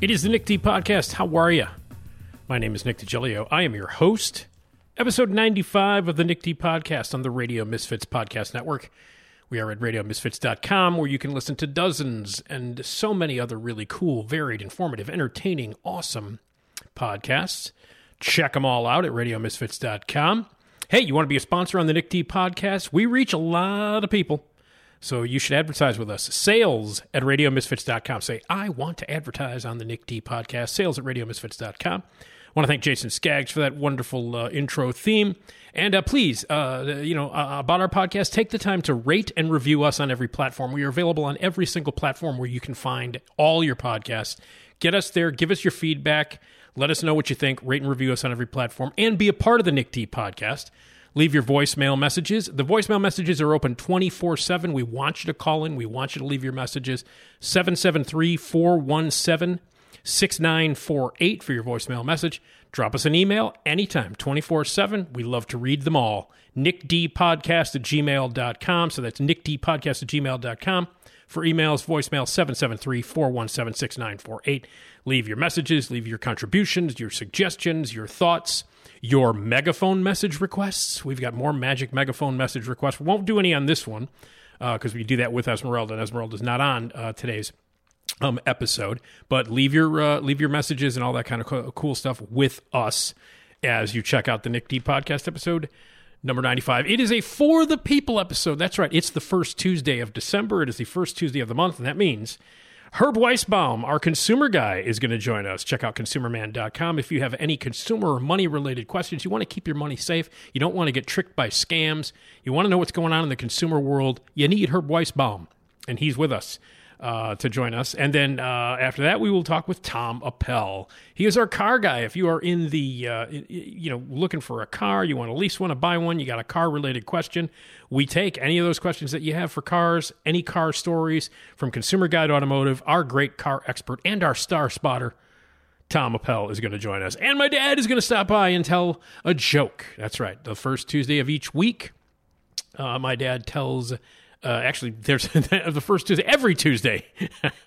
It is the Nick D Podcast. How are you? My name is Nick DiGilio. I am your host. Episode 95 of the Nick D Podcast on the Radio Misfits Podcast Network. We are at radiomisfits.com where you can listen to dozens and so many other really cool, varied, informative, entertaining, awesome podcasts. Check them all out at radiomisfits.com. Hey, you want to be a sponsor on the Nick D Podcast? We reach a lot of people. So you should advertise with us. Sales at radiomisfits.com. Say, I want to advertise on the Nick D podcast. Sales at radiomisfits.com. I want to thank Jason Skaggs for that wonderful uh, intro theme. And uh, please, uh, you know, uh, about our podcast, take the time to rate and review us on every platform. We are available on every single platform where you can find all your podcasts. Get us there. Give us your feedback. Let us know what you think. Rate and review us on every platform and be a part of the Nick D podcast. Leave your voicemail messages. The voicemail messages are open 24 7. We want you to call in. We want you to leave your messages. 773 417 6948 for your voicemail message. Drop us an email anytime, 24 7. We love to read them all. NickDpodcast at gmail.com. So that's NickDpodcast at gmail.com. For emails, voicemail 773 417 6948. Leave your messages, leave your contributions, your suggestions, your thoughts, your megaphone message requests. We've got more magic megaphone message requests. We won't do any on this one because we do that with Esmeralda, and Esmeralda's not on uh, today's um, episode. But leave your uh, leave your messages and all that kind of co- cool stuff with us as you check out the Nick D podcast episode number 95. It is a for the people episode. That's right. It's the first Tuesday of December. It is the first Tuesday of the month, and that means Herb Weisbaum, our consumer guy, is going to join us. Check out consumerman.com. If you have any consumer or money related questions, you want to keep your money safe, you don't want to get tricked by scams, you want to know what's going on in the consumer world, you need Herb Weisbaum, and he's with us. Uh, to join us. And then uh, after that, we will talk with Tom Appel. He is our car guy. If you are in the, uh, you know, looking for a car, you want to lease one, to buy one, you got a car related question, we take any of those questions that you have for cars, any car stories from Consumer Guide Automotive, our great car expert, and our star spotter. Tom Appel is going to join us. And my dad is going to stop by and tell a joke. That's right. The first Tuesday of each week, uh, my dad tells uh, actually, there's the first Tuesday, every Tuesday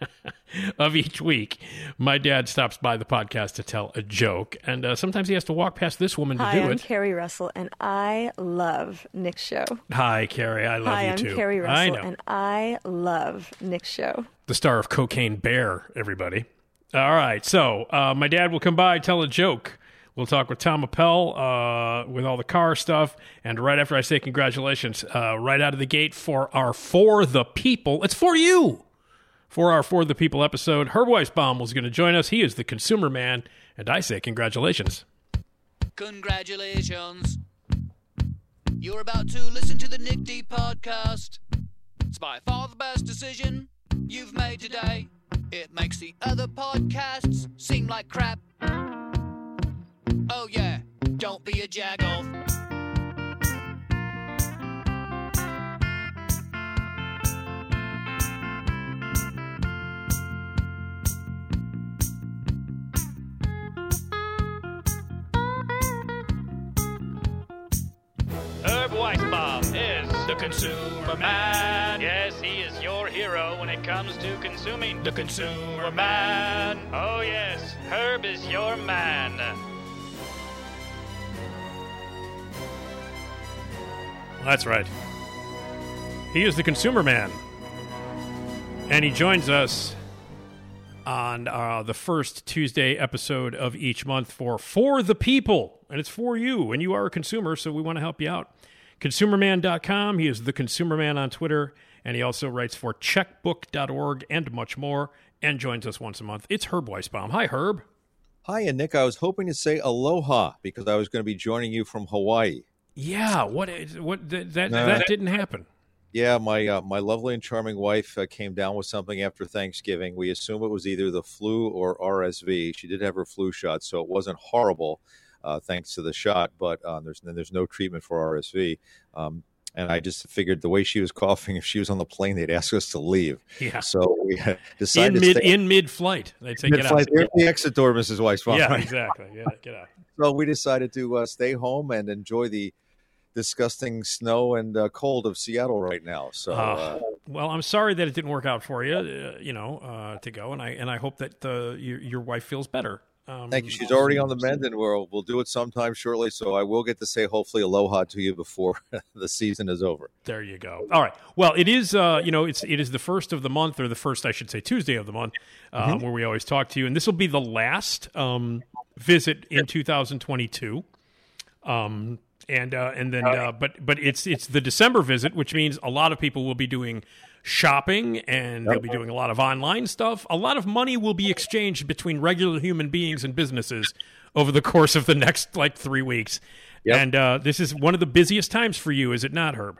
of each week, my dad stops by the podcast to tell a joke. And uh, sometimes he has to walk past this woman to Hi, do I'm it. Keri Russell, and I love Nick's show. Hi, Keri. I love Hi, you I'm too. Keri Russell, I and I love Nick's show. the star of Cocaine Bear, everybody. All right. So uh, my dad will come by, tell a joke. We'll talk with Tom Appel uh, with all the car stuff. And right after I say congratulations, uh, right out of the gate for our For the People, it's for you. For our For the People episode, Herb Weisbaum was going to join us. He is the consumer man. And I say congratulations. Congratulations. You're about to listen to the Nick D Podcast. It's by far the best decision you've made today. It makes the other podcasts seem like crap. Oh, yeah, don't be a jagoff. Herb Weisbaum is the consumer man. Yes, he is your hero when it comes to consuming. The consumer man. Oh, yes, Herb is your man. That's right. He is the consumer man. And he joins us on uh, the first Tuesday episode of each month for For the People. And it's for you. And you are a consumer, so we want to help you out. Consumerman.com. He is the consumer man on Twitter and he also writes for checkbook.org and much more, and joins us once a month. It's Herb Weisbaum. Hi, Herb. Hi, and Nick. I was hoping to say aloha because I was going to be joining you from Hawaii. Yeah, what is what that that, No. that didn't happen. Yeah, my uh, my lovely and charming wife uh, came down with something after Thanksgiving. We assume it was either the flu or RSV. She did have her flu shot, so it wasn't horrible, uh, thanks to the shot. But uh, there's then there's no treatment for RSV. Um, and I just figured the way she was coughing, if she was on the plane, they'd ask us to leave. Yeah. So we decided In to mid stay in mid flight. They'd say get out. mid-flight. There's the exit door, Mrs. Weisbaum. Yeah, exactly. Get, get out. So we decided to uh, stay home and enjoy the disgusting snow and uh, cold of Seattle right now. So uh, Uh, well, I'm sorry that it didn't work out for you. Uh, you know, uh, to go, and I and I hope that uh, your your wife feels better. Um, thank you. She's already on the mend, and we'll we'll do it sometime shortly. So I will get to say hopefully aloha to you before the season is over. There you go. All right. Well, it is. Uh, you know, it's it is the first of the month, or the first, I should say, Tuesday of the month, um, Mm-hmm. where we always talk to you, and this will be the last um, visit in 2022. Um, and uh, and then, uh, but but it's it's the December visit, which means a lot of people will be doing shopping and they'll be doing a lot of online stuff. A lot of money will be exchanged between regular human beings and businesses over the course of the next like three weeks. Yep. And uh, this is one of the busiest times for you, is it not, Herb?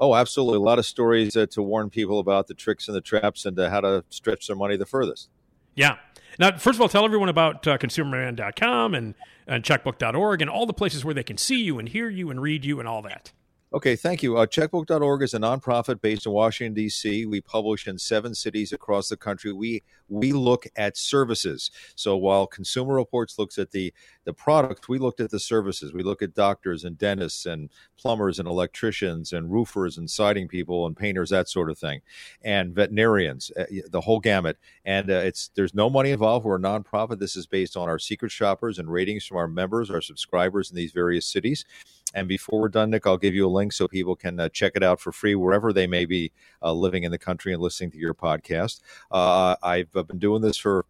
Oh, absolutely. A lot of stories uh, to warn people about the tricks and the traps and uh, how to stretch their money the furthest. Yeah. Now, first of all, tell everyone about uh, consumerman.com and, and checkbook.org and all the places where they can see you and hear you and read you and all that. Okay, thank you. Uh, Checkbook.org is a nonprofit based in Washington D.C. We publish in seven cities across the country. We we look at services. So while Consumer Reports looks at the the product, we looked at the services. We look at doctors and dentists and plumbers and electricians and roofers and siding people and painters, that sort of thing, and veterinarians, uh, the whole gamut. And uh, it's there's no money involved. We're a nonprofit. This is based on our secret shoppers and ratings from our members, our subscribers in these various cities. And before we're done, Nick, I'll give you a link so people can uh, check it out for free wherever they may be uh, living in the country and listening to your podcast. Uh, I've uh, been doing this for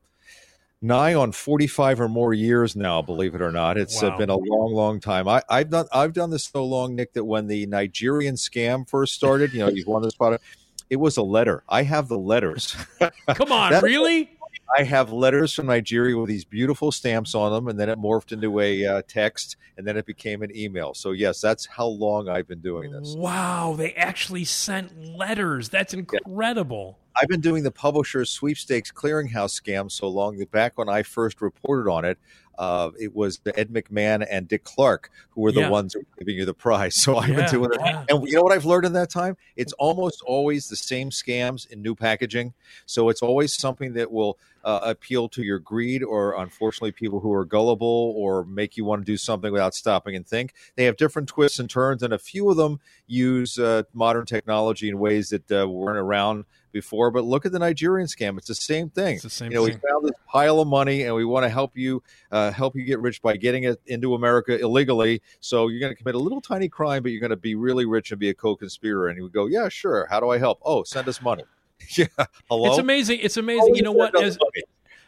nigh on 45 or more years now believe it or not It's uh, Wow. been a long long time I, i've done i've done this so long nick that when the nigerian scam first started you know you've won this product it was a letter i have the letters Come on, That- really? I have letters from Nigeria with these beautiful stamps on them, and then it morphed into a uh, text, and then it became an email. So yes, that's how long I've been doing this. Wow, they actually sent letters. That's incredible. I've been doing the publisher's sweepstakes clearinghouse scam so long that back when I first reported on it, uh, it was Ed McMahon and Dick Clark who were the Yeah. ones who were giving you the prize. So I've Yeah, been doing it. And you know what I've learned in that time? It's almost always the same scams in new packaging. So it's always something that will uh, appeal to your greed or unfortunately people who are gullible or make you want to do something without stopping and think. They have different twists and turns, and a few of them use uh, modern technology in ways that uh, weren't around before. But look at the Nigerian scam; it's the same thing. It's the same you know, thing. we found this pile of money, and we want to help you uh, help you get rich by getting it into America illegally. So you're going to commit a little tiny crime, but you're going to be really rich and be a co-conspirator. And you would go, "Yeah, sure. How do I help? Oh, send us money." yeah, hello. It's amazing. It's amazing. You know what? As.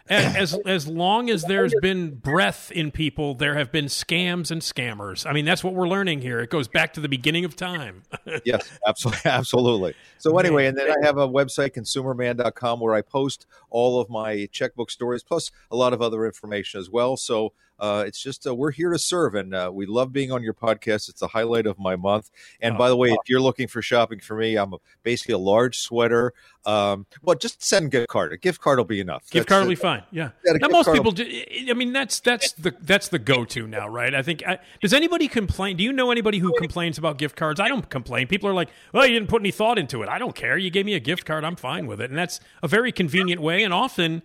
As as long as there's been breath in people, there have been scams and scammers. I mean, that's what we're learning here. It goes back to the beginning of time. yes, absolutely, absolutely. So anyway, and then I have a website, consumerman.com, where I post all of my checkbook stories, plus a lot of other information as well. So uh, it's just uh, we're here to serve, and uh, we love being on your podcast. It's the highlight of my month. And Oh. by the way, if you're looking for shopping for me, I'm a, basically a large sweater. Um, well, just send a gift card. A gift card will be enough. Gift That's card it. will be fine. Yeah. Yeah, now most people. Do, I mean, that's that's the that's the go to now, right? I think. I, does anybody complain? Do you know anybody who complains about gift cards? I don't complain. People are like, "Well, you didn't put any thought into it." I don't care. You gave me a gift card. I'm fine with it, and that's a very convenient way. And often,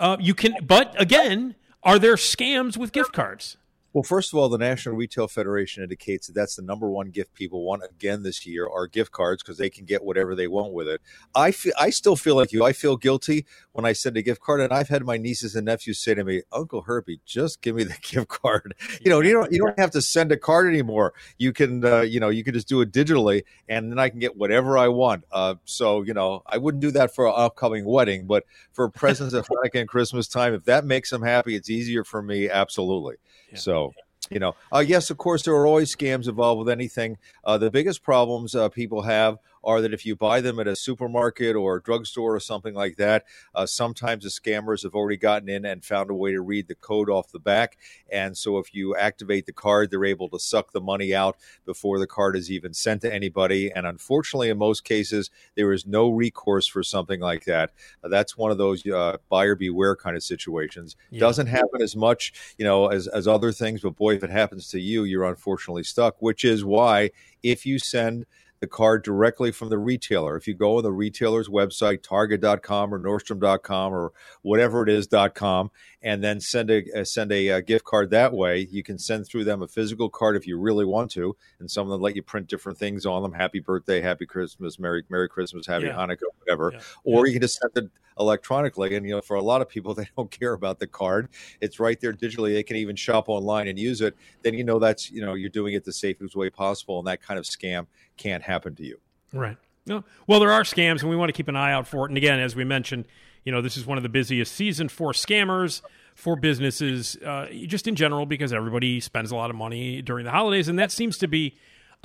uh, you can. But again, are there scams with gift cards? Well, first of all, the National Retail Federation indicates that that's the number one gift people want again this year are gift cards because they can get whatever they want with it. I feel, I still feel like you. I feel guilty when I send a gift card, and I've had my nieces and nephews say to me, "Uncle Herbie, just give me the gift card." You know, you don't you don't have to send a card anymore. You can uh, you know you can just do it digitally, and then I can get whatever I want. Uh, so you know, I wouldn't do that for an upcoming wedding, but for presents at Hanukkah and Christmas time, if that makes them happy, it's easier for me. Absolutely. So, you know, uh, yes, of course, there are always scams involved with anything. Uh, the biggest problems uh, people have are that if you buy them at a supermarket or a drugstore or something like that, uh, sometimes the scammers have already gotten in and found a way to read the code off the back. And so if you activate the card, they're able to suck the money out before the card is even sent to anybody. And unfortunately, in most cases, there is no recourse for something like that. Uh, that's one of those uh, buyer beware kind of situations. Yeah. Doesn't happen as much, you know, as, as other things, but boy, if it happens to you, you're unfortunately stuck, which is why if you send the card directly from the retailer. If you go on the retailer's website, Target.com or Nordstrom.com or whatever it is.com, and then send a uh, send a, uh gift card that way, you can send through them a physical card if you really want to, and some of them let you print different things on them: Happy Birthday, Happy Christmas, Merry Merry Christmas, Happy Yeah. Hanukkah, whatever. Yeah. Or you can just send it electronically. And you know, for a lot of people, they don't care about the card. It's right there digitally. They can even shop online and use it. Then you know that's you know you're doing it the safest way possible, and that kind of scam can't happen to you. Right. No. Well, there are scams, and we want to keep an eye out for it. And again, as we mentioned, you know, this is one of the busiest season for scammers, for businesses, uh, just in general, because everybody spends a lot of money during the holidays, and that seems to be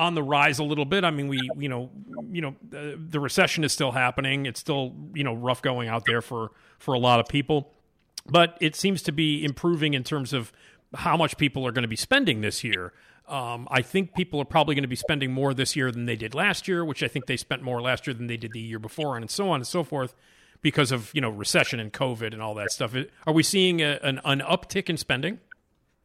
on the rise a little bit. I mean, we, you know, you know, uh, the recession is still happening. It's still, you know, rough going out there for for a lot of people, but it seems to be improving in terms of how much people are going to be spending this year. Um, I think people are probably going to be spending more this year than they did last year, which I think they spent more last year than they did the year before, and so on and so forth, because of you know recession and COVID and all that stuff. Are we seeing a, an, an uptick in spending?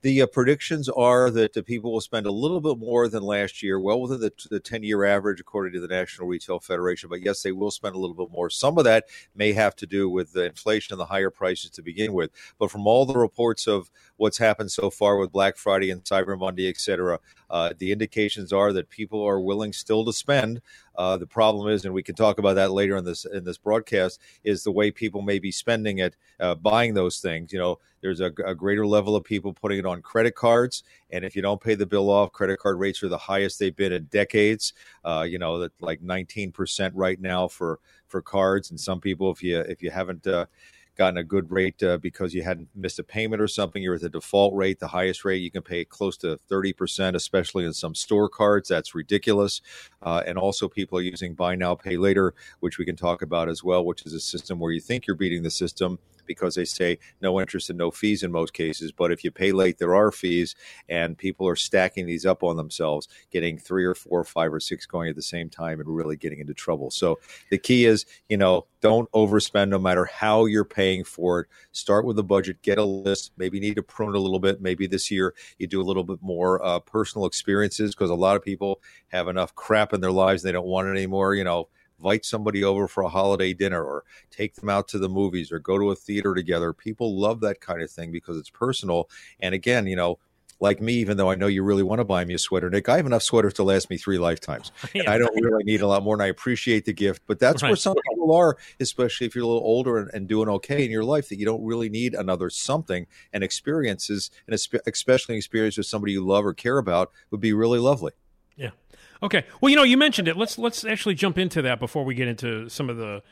The uh, predictions are that the people will spend a little bit more than last year, well within the, the 10 year average, according to the National Retail Federation. But yes, they will spend a little bit more. Some of that may have to do with the inflation and the higher prices to begin with. But from all the reports of what's happened so far with Black Friday and Cyber Monday, et cetera, uh, the indications are that people are willing still to spend. Uh, the problem is, and we can talk about that later in this in this broadcast, is the way people may be spending it, uh, buying those things. You know, there's a, a, greater level of people putting it on credit cards, and if you don't pay the bill off, credit card rates are the highest they've been in decades. Uh, you know, that like 19 percent right now for for cards, and some people, if you if you haven't uh, gotten a good rate uh, because you hadn't missed a payment or something. You're at the default rate, the highest rate. You can pay close to 30%, especially in some store cards. That's ridiculous. Uh, and also, people are using buy now, pay later, which we can talk about as well, which is a system where you think you're beating the system because they say no interest and no fees in most cases. But if you pay late, there are fees, and people are stacking these up on themselves, getting three or four, or five or six going at the same time, and really getting into trouble. So the key is, you know, don't overspend no matter how you're paying for it. Start with a budget, get a list. Maybe need to prune a little bit. Maybe this year you do a little bit more uh, personal experiences because a lot of people have enough crap in their lives they don't want it anymore. You know, invite somebody over for a holiday dinner or take them out to the movies or go to a theater together. People love that kind of thing because it's personal. And again, you know, like me, even though I know you really want to buy me a sweater, Nick, I have enough sweaters to last me three lifetimes. And I don't really need a lot more, and I appreciate the gift. But that's where some people are, especially if you're a little older and, and doing okay in your life, that you don't really need another something. And experiences, and especially an experience with somebody you love or care about, would be really lovely. Okay. Well, you know, you mentioned it. Let's let's actually jump into that before we get into some of the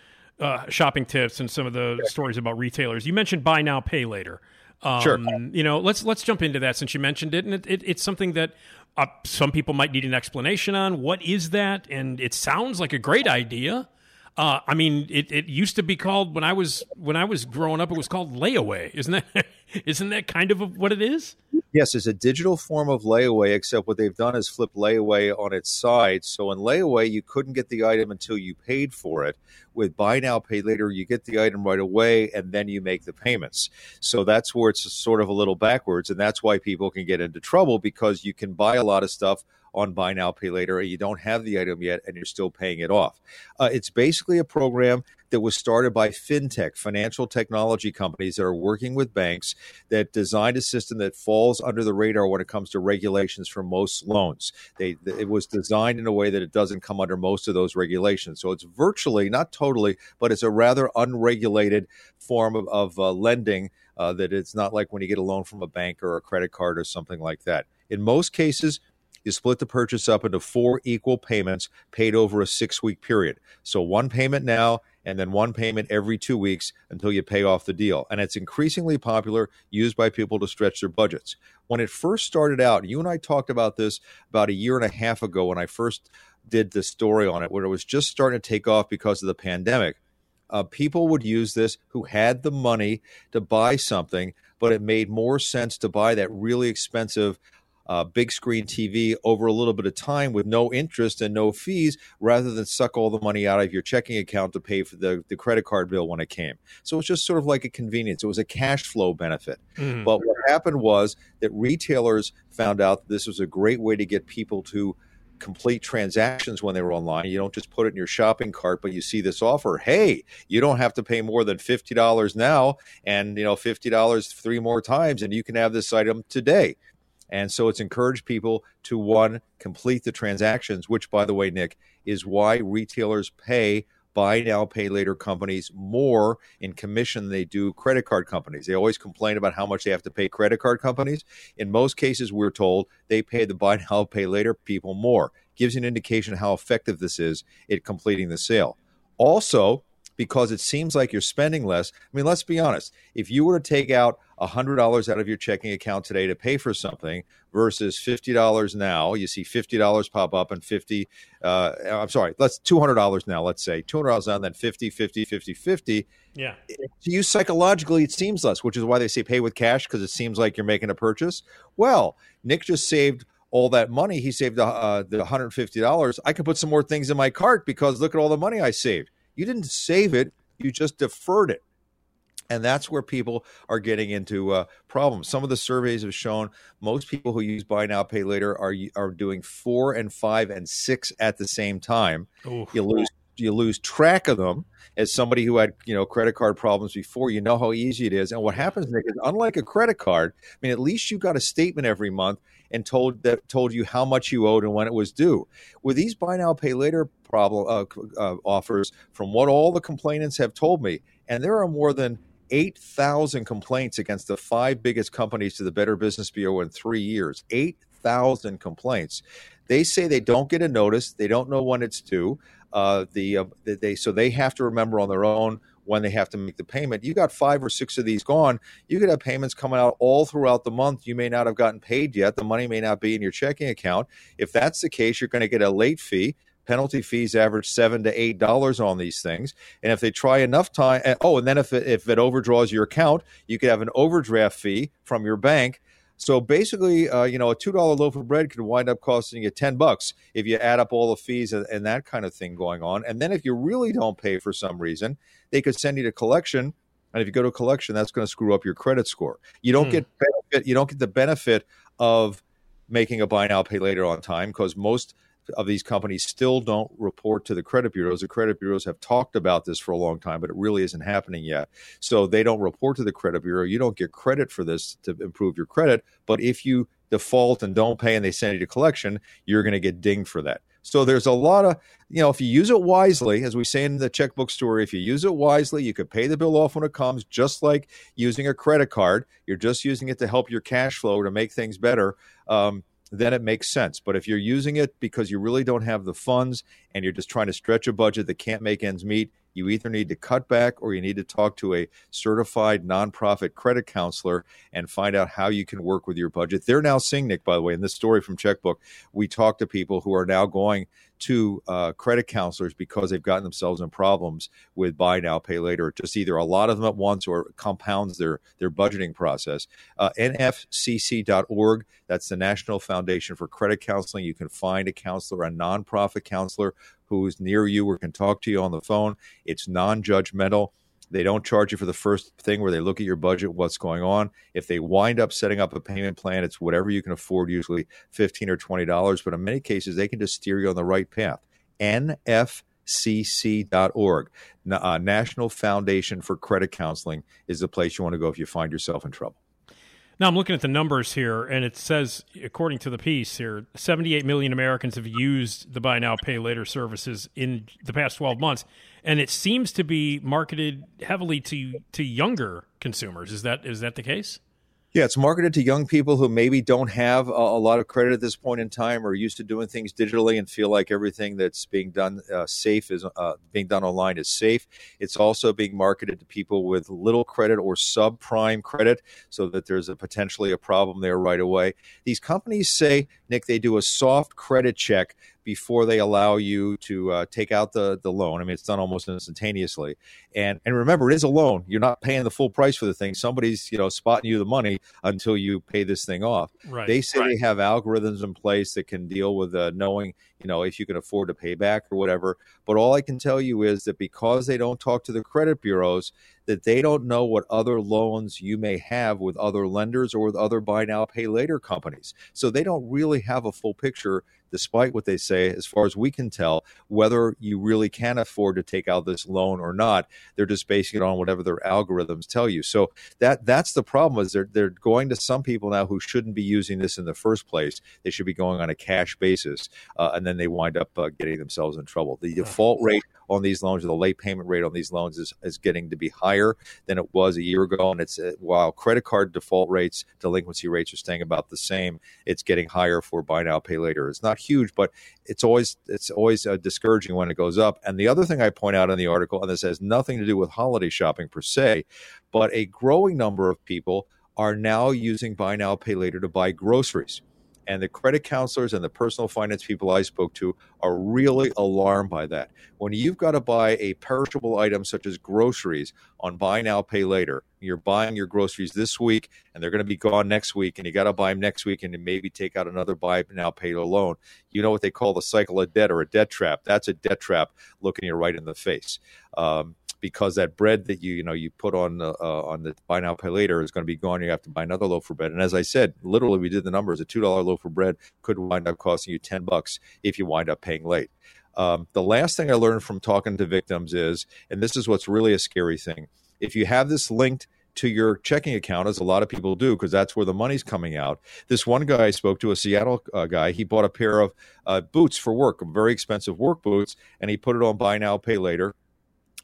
uh, shopping tips and some of the stories about retailers. You mentioned buy now, pay later. Um, Sure. You know, let's let's jump into that since you mentioned it, and it, it, it's something that uh, some people might need an explanation on. What is that? And it sounds like a great idea. Uh, I mean, it, it used to be called when I was when I was growing up. It was called layaway, isn't that? isn't that kind of what it is? Yes, it's a digital form of layaway, except what they've done is flip layaway on its side. So in layaway, you couldn't get the item until you paid for it. With buy now, pay later, you get the item right away and then you make the payments. So that's where it's sort of a little backwards. And that's why people can get into trouble because you can buy a lot of stuff on buy now, pay later, and you don't have the item yet and you're still paying it off. Uh, it's basically a program that was started by fintech, financial technology companies that are working with banks that designed a system that falls under the radar when it comes to regulations for most loans. They it was designed in a way that it doesn't come under most of those regulations. So it's virtually not totally, but it's a rather unregulated form of, of uh, lending. Uh, that it's not like when you get a loan from a bank or a credit card or something like that. In most cases, you split the purchase up into four equal payments paid over a six week period. So one payment now and then one payment every two weeks until you pay off the deal. And it's increasingly popular, used by people to stretch their budgets. When it first started out, you and I talked about this about a year and a half ago when I first did the story on it where it was just starting to take off because of the pandemic. Uh, people would use this who had the money to buy something, but it made more sense to buy that really expensive uh, big screen TV over a little bit of time with no interest and no fees rather than suck all the money out of your checking account to pay for the, the credit card bill when it came. So it's just sort of like a convenience. It was a cash flow benefit. Mm. But what happened was that retailers found out that this was a great way to get people to complete transactions when they were online. You don't just put it in your shopping cart, but you see this offer. Hey, you don't have to pay more than fifty dollars now, and you know fifty dollars three more times, and you can have this item today. And so it's encouraged people to one complete the transactions, which, by the way, Nick, is why retailers pay buy now, pay later companies more in commission than they do credit card companies. They always complain about how much they have to pay credit card companies. In most cases, we're told they pay the buy now, pay later people more. Gives you an indication how effective this is at completing the sale. Also, because it seems like you're spending less. I mean, let's be honest. If you were to take out $100 out of your checking account today to pay for something versus $50 now, you see $50 pop up and 50 uh, I'm sorry, let's $200 now, let's say. $200 now, then 50, 50, 50, 50. Yeah. To you psychologically, it seems less, which is why they say pay with cash because it seems like you're making a purchase. Well, Nick just saved all that money. He saved uh, the $150. I can put some more things in my cart because look at all the money I saved. You didn't save it, you just deferred it. And that's where people are getting into uh, problems. Some of the surveys have shown most people who use buy now, pay later are are doing four and five and six at the same time. Oof. You lose you lose track of them. As somebody who had you know credit card problems before, you know how easy it is. And what happens, Nick, is unlike a credit card, I mean, at least you got a statement every month and told that told you how much you owed and when it was due. With these buy now, pay later problem uh, uh, offers, from what all the complainants have told me, and there are more than 8,000 complaints against the five biggest companies to the Better Business Bureau in three years. 8,000 complaints. They say they don't get a notice. They don't know when it's due. Uh, the uh, they so they have to remember on their own when they have to make the payment. You got five or six of these gone. You could have payments coming out all throughout the month. You may not have gotten paid yet. The money may not be in your checking account. If that's the case, you're going to get a late fee penalty fees average seven to eight dollars on these things. And if they try enough time oh and then if it, if it overdraws your account you could have an overdraft fee from your bank. So basically uh, you know a two dollar loaf of bread could wind up costing you 10 bucks if you add up all the fees and, and that kind of thing going on. And then if you really don't pay for some reason they could send you to collection. And if you go to collection that's going to screw up your credit score. You don't Hmm. get benefit you don't get the benefit of making a buy now pay later on time because most of these companies still don't report to the credit bureaus. The credit bureaus have talked about this for a long time, but it really isn't happening yet. So they don't report to the credit bureau. You don't get credit for this to improve your credit. But if you default and don't pay and they send you to collection, you're going to get dinged for that. So there's a lot of, you know, if you use it wisely, as we say in the checkbook story, if you use it wisely, you could pay the bill off when it comes, just like using a credit card. You're just using it to help your cash flow to make things better. Um, then it makes sense. But if you're using it because you really don't have the funds and you're just trying to stretch a budget that can't make ends meet, you either need to cut back or you need to talk to a certified nonprofit credit counselor and find out how you can work with your budget. They're now seeing, Nick, by the way, in this story from Checkbook, we talk to people who are now going to uh, credit counselors because they've gotten themselves in problems with buy now, pay later. Just either a lot of them at once or compounds their their budgeting process. Uh, NFCC.org. That's the National Foundation for Credit Counseling. You can find a counselor, a nonprofit counselor who is near you or can talk to you on the phone. It's non-judgmental. They don't charge you for the first thing where they look at your budget, what's going on. If they wind up setting up a payment plan, it's whatever you can afford, usually 15 or twenty dollars. But in many cases, they can just steer you on the right path. NFCC.org, uh, National Foundation for Credit Counseling, is the place you want to go if you find yourself in trouble. Now I'm looking at the numbers here, and it says, according to the piece here, 78 million Americans have used the buy now, pay later services in the past 12 months, and it seems to be marketed heavily to to younger consumers. Is that is that the case? Yeah, it's marketed to young people who maybe don't have a, a lot of credit at this point in time or used to doing things digitally and feel like everything that's being done uh, safe is uh, being done online is safe. It's also being marketed to people with little credit or subprime credit so that there's a potentially a problem there right away. These companies say, Nick, they do a soft credit check before they allow you to uh, take out the the loan. I mean, it's done almost instantaneously. And and remember, it is a loan. You're not paying the full price for the thing. Somebody's you know spotting you the money until you pay this thing off. Right. They say they have algorithms in place that can deal with uh, knowing you know if you can afford to pay back or whatever. But all I can tell you is that because they don't talk to the credit bureaus, that they don't know what other loans you may have with other lenders or with other buy now pay later companies. So they don't really have a full picture despite what they say as far as we can tell whether you really can afford to take out this loan or not. They're just basing it on whatever their algorithms tell you. So that that's the problem is they're they're going to some people now who shouldn't be using this in the first place. They should be going on a cash basis uh, and then they wind up uh, getting themselves in trouble. The default rate on these loans or the late payment rate on these loans is, is getting to be higher than it was a year ago. And it's uh, while credit card default rates, delinquency rates are staying about the same, it's getting higher for buy now, pay later. It's not huge, but it's always it's always uh, discouraging when it goes up. And the other thing I point out in the article, and this has nothing to do with holiday shopping per se, but a growing number of people are now using buy now, pay later to buy groceries. And the credit counselors and the personal finance people I spoke to are really alarmed by that. When you've got to buy a perishable item such as groceries on buy now, pay later, you're buying your groceries this week and they're going to be gone next week, and you got to buy them next week and maybe take out another buy now, pay loan. You know what they call the cycle of debt or a debt trap. That's a debt trap looking you right in the face. Um, because that bread that you you know you put on the, uh, on the buy now pay later is going to be gone. You have to buy another loaf of bread. And as I said, literally we did the numbers. A two dollar loaf of bread could wind up costing you ten bucks if you wind up paying late. Um, the last thing I learned from talking to victims is, and this is what's really a scary thing, if you have this linked to your checking account, as a lot of people do, because that's where the money's coming out. This one guy I spoke to, a Seattle uh, guy, he bought a pair of uh, boots for work, very expensive work boots, and he put it on buy now, pay later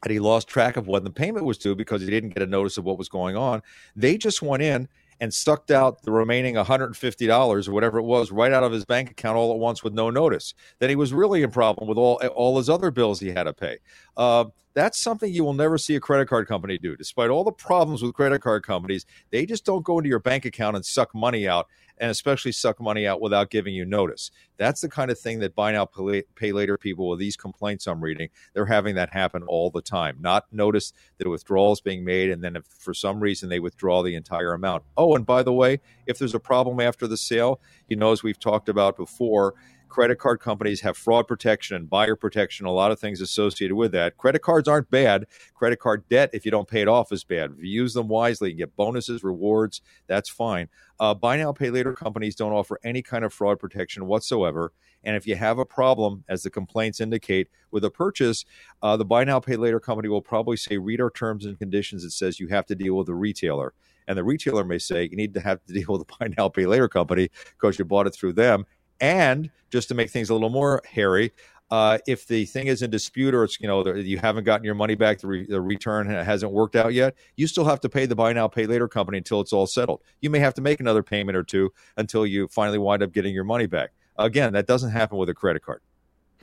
and he lost track of when the payment was due because he didn't get a notice of what was going on. They just went in and sucked out the remaining $150 or whatever it was right out of his bank account all at once with no notice. Then he was really in problem with all all his other bills he had to pay. Uh, that's something you will never see a credit card company do. Despite all the problems with credit card companies, they just don't go into your bank account and suck money out, and especially suck money out without giving you notice. That's the kind of thing that buy now, pay later people with these complaints I'm reading, they're having that happen all the time. Not notice that a withdrawal is being made, and then if for some reason they withdraw the entire amount. Oh, and by the way, if there's a problem after the sale, you know, as we've talked about before, credit card companies have fraud protection and buyer protection, a lot of things associated with that. Credit cards aren't bad. Credit card debt, if you don't pay it off, is bad. If you use them wisely, and get bonuses, rewards, that's fine. Uh, buy now, pay later companies don't offer any kind of fraud protection whatsoever. And if you have a problem, as the complaints indicate, with a purchase, uh, the buy now, pay later company will probably say, read our terms and conditions. It says you have to deal with the retailer. And the retailer may say, you need to have to deal with the buy now, pay later company because you bought it through them. And just to make things a little more hairy, uh, if the thing is in dispute or it's you know you haven't gotten your money back, the, re- the return hasn't worked out yet, you still have to pay the buy now pay later company until it's all settled. You may have to make another payment or two until you finally wind up getting your money back. Again, that doesn't happen with a credit card.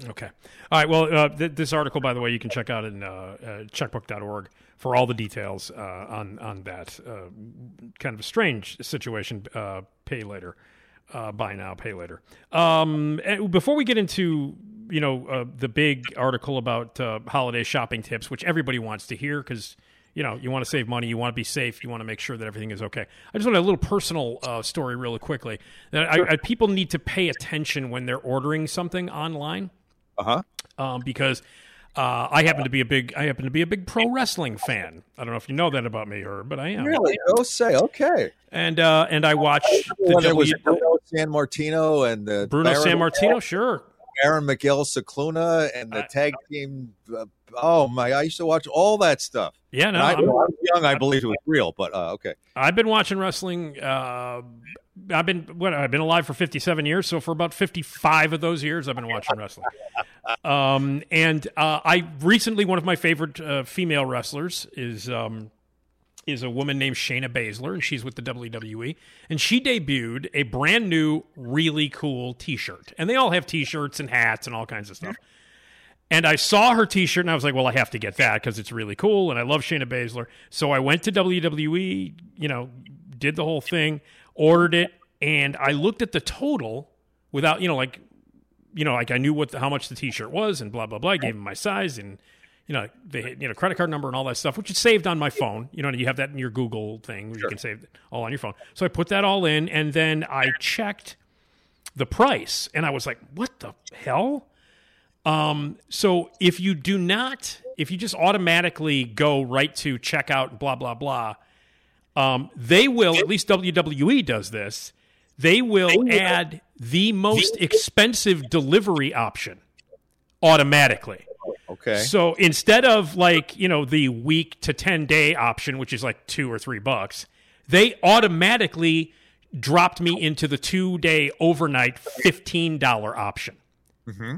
Okay. All right. Well, uh, th- this article, by the way, you can check out in uh, uh, checkbook.org for all the details uh, on on that uh, kind of a strange situation. Uh, pay later, buy now, pay later. Um, before we get into you know the big article about holiday shopping tips, which everybody wants to hear because you know you want to save money, you want to be safe, you want to make sure that everything is okay. I just want a little personal uh, story really quickly. That I, I, people need to pay attention when they're ordering something online. Uh huh. Um, because uh, I happen to be a big I happen to be a big pro wrestling fan. I don't know if you know that about me, or but I am. Really? Oh, say okay. And uh, and I watch the When there was W- Bruno Sammartino and the Bruno Baron- Sammartino. Sure. Aaron Miguel Cicluna and the I- tag team. Uh, oh my! I used to watch all that stuff. Yeah. No. I, was young. I believed it was real, but uh, okay. I've been watching wrestling. Uh, I've been what I've been alive for 57 years, so for about 55 of those years, I've been watching wrestling. Um, and uh, I recently one of my favorite uh, female wrestlers is um, is a woman named Shayna Baszler, and she's with the WWE. And she debuted a brand new, really cool T-shirt, and they all have T-shirts and hats and all kinds of stuff. And I saw her T-shirt, and I was like, "Well, I have to get that because it's really cool, and I love Shayna Baszler." So I went to WWE, you know, did the whole thing, ordered it, and I looked at the total without, you know, like you know, like I knew what the, how much the T-shirt was and blah blah blah. I gave him my size and you know, the you know credit card number and all that stuff, which is saved on my phone. You know, you have that in your Google thing where you can save it all on your phone. So I put that all in, and then I checked the price, and I was like, "What the hell?" Um, so if you do not, if you just automatically go right to checkout, blah blah blah, um, they will at least WWE does this. They will add the most expensive delivery option automatically. Okay. So instead of like, you know, the week to 10 day option, which is like two or three bucks, they automatically dropped me into the two day overnight $15 option. Mm-hmm.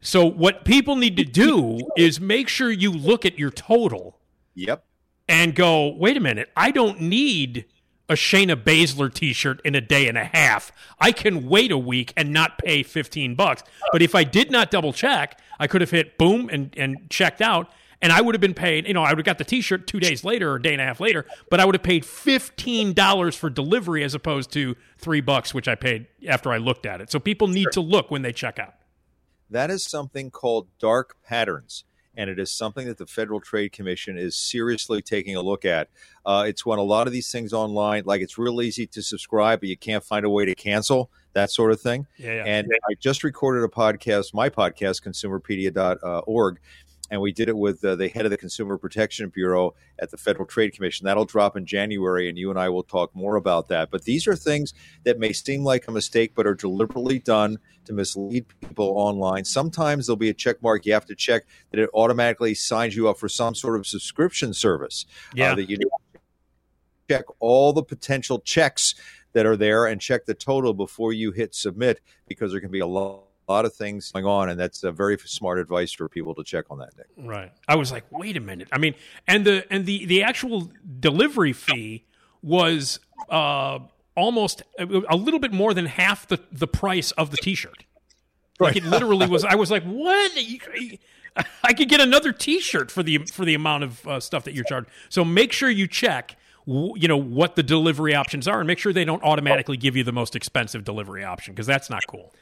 So what people need to do is make sure you look at your total Yep. and go, wait a minute, I don't need a Shayna Baszler t-shirt in a day and a half. I can wait a week and not pay 15 bucks. But if I did not double check, I could have hit boom and, and checked out and I would have been paid, you know, I would have got the t-shirt 2 days later or a day and a half later, but I would have paid $15 for delivery as opposed to 3 bucks which I paid after I looked at it. So people need to look when they check out. That is something called dark patterns. And it is something that the Federal Trade Commission is seriously taking a look at. Uh, it's when a lot of these things online, like it's real easy to subscribe, but you can't find a way to cancel, that sort of thing. Yeah, yeah. And I just recorded a podcast, my podcast, consumerpedia.org, and we did it with uh, the head of the Consumer Protection Bureau at the Federal Trade Commission. That'll drop in January, and you and I will talk more about that. But these are things that may seem like a mistake, but are deliberately done to mislead people online. Sometimes there'll be a check mark you have to check that it automatically signs you up for some sort of subscription service. uh, Yeah. that you check all the potential checks that are there and check the total before you hit submit because there can be a lot. Lot of things going on, and that's a very smart advice for people to check on that. Nick. Right. I was like, wait a minute. I mean, and the and the the actual delivery fee was uh, almost a little bit more than half the the price of the T-shirt. Like it literally was. I was like, what? I could get another T-shirt for the for the amount of uh, stuff that you're charged. So make sure you check. You know what the delivery options are, and make sure they don't automatically give you the most expensive delivery option because that's not cool.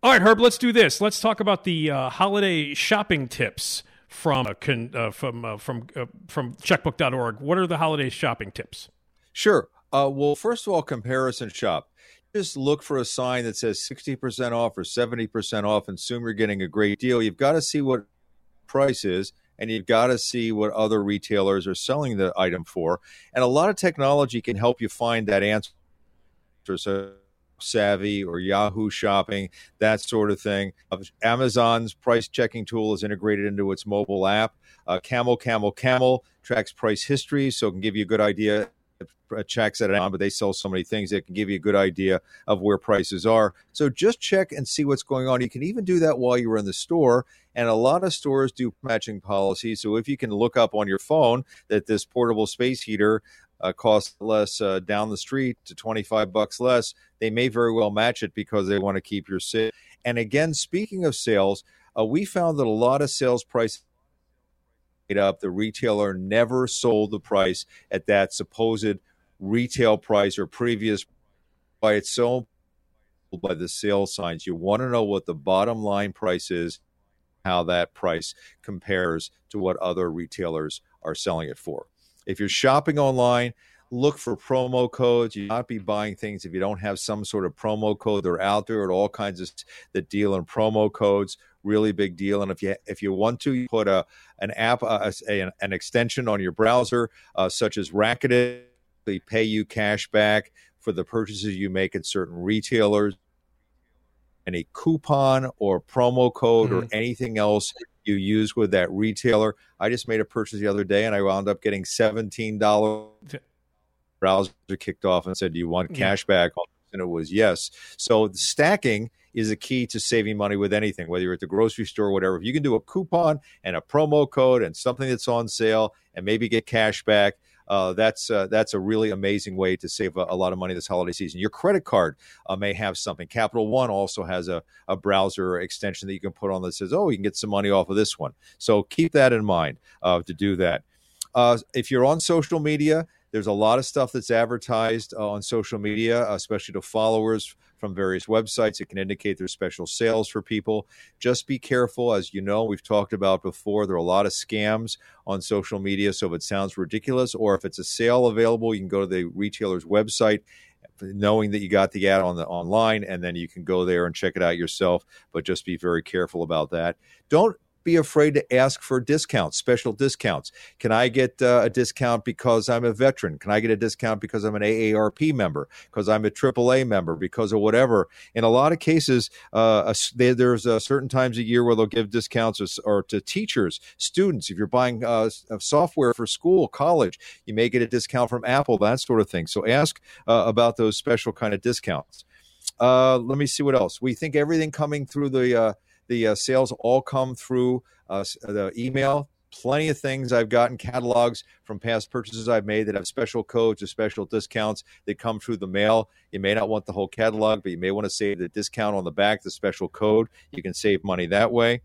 All right, Herb, let's do this. Let's talk about the uh, holiday shopping tips from uh, con, uh, from uh, from uh, from checkbook.org. What are the holiday shopping tips? Sure. Uh, well, first of all, comparison shop. Just look for a sign that says 60% off or 70% off and assume you're getting a great deal. You've got to see what price is and you've got to see what other retailers are selling the item for. And a lot of technology can help you find that answer. So savvy or Yahoo shopping, that sort of thing. Amazon's price checking tool is integrated into its mobile app. Uh, Camel, Camel, Camel tracks price history, so it can give you a good idea. uh, Checks at it on, but they sell so many things that can give you a good idea of where prices are. So just check and see what's going on. You can even do that while you're in the store. And a lot of stores do matching policies. So if you can look up on your phone that this portable space heater uh, costs less uh, down the street to 25 bucks less, they may very well match it because they want to keep your sale. And again, speaking of sales, uh, we found that a lot of sales price up. The retailer never sold the price at that supposed retail price or previous. by it's so by the sales signs. You want to know what the bottom line price is, how that price compares to what other retailers are selling it for. If you're shopping online, look for promo codes. You not be buying things if you don't have some sort of promo code. They're out there at all kinds of that deal in promo codes. Really big deal. And if you if you want to, you put a an app, uh, a, an extension on your browser, uh, such as Rakuten. They pay you cash back for the purchases you make at certain retailers. Any coupon or promo code or anything else you use with that retailer. I just made a purchase the other day and I wound up getting seventeen dollars. Browser kicked off and said, "Do you want cash back?" And it was yes. So the stacking is a key to saving money with anything, whether you're at the grocery store or whatever. If you can do a coupon and a promo code and something that's on sale and maybe get cash back, uh, that's uh, that's a really amazing way to save a, a lot of money this holiday season. Your credit card uh, may have something. Capital One also has a, a browser extension that you can put on that says, "Oh, you can get some money off of this one." So keep that in mind uh, to do that. Uh, if you're on social media, There's a lot of stuff that's advertised uh, on social media, especially to followers from various websites. It can indicate there's special sales for people. Just be careful. As you know, we've talked about before, there are a lot of scams on social media. So if it sounds ridiculous or if it's a sale available, you can go to the retailer's website knowing that you got the ad on the online and then you can go there and check it out yourself but just be very careful about that don't be afraid to ask for discounts, special discounts. Can I get uh, a discount because I'm a veteran? Can I get a discount because I'm an AARP member? Because I'm a AAA member? Because of whatever? In a lot of cases, uh, a, they, there's uh, certain times a year where they'll give discounts or, or to teachers, students. If you're buying uh, software for school, college, you may get a discount from Apple, that sort of thing. So ask uh, about those special kind of discounts. Uh, let me see what else. We think everything coming through the the uh, sales all come through uh, the email. Plenty of things I've gotten catalogs from past purchases I've made that have special codes or special discounts that come through the mail. You may not want the whole catalog, but you may want to save the discount on the back, the special code. You can save money that way.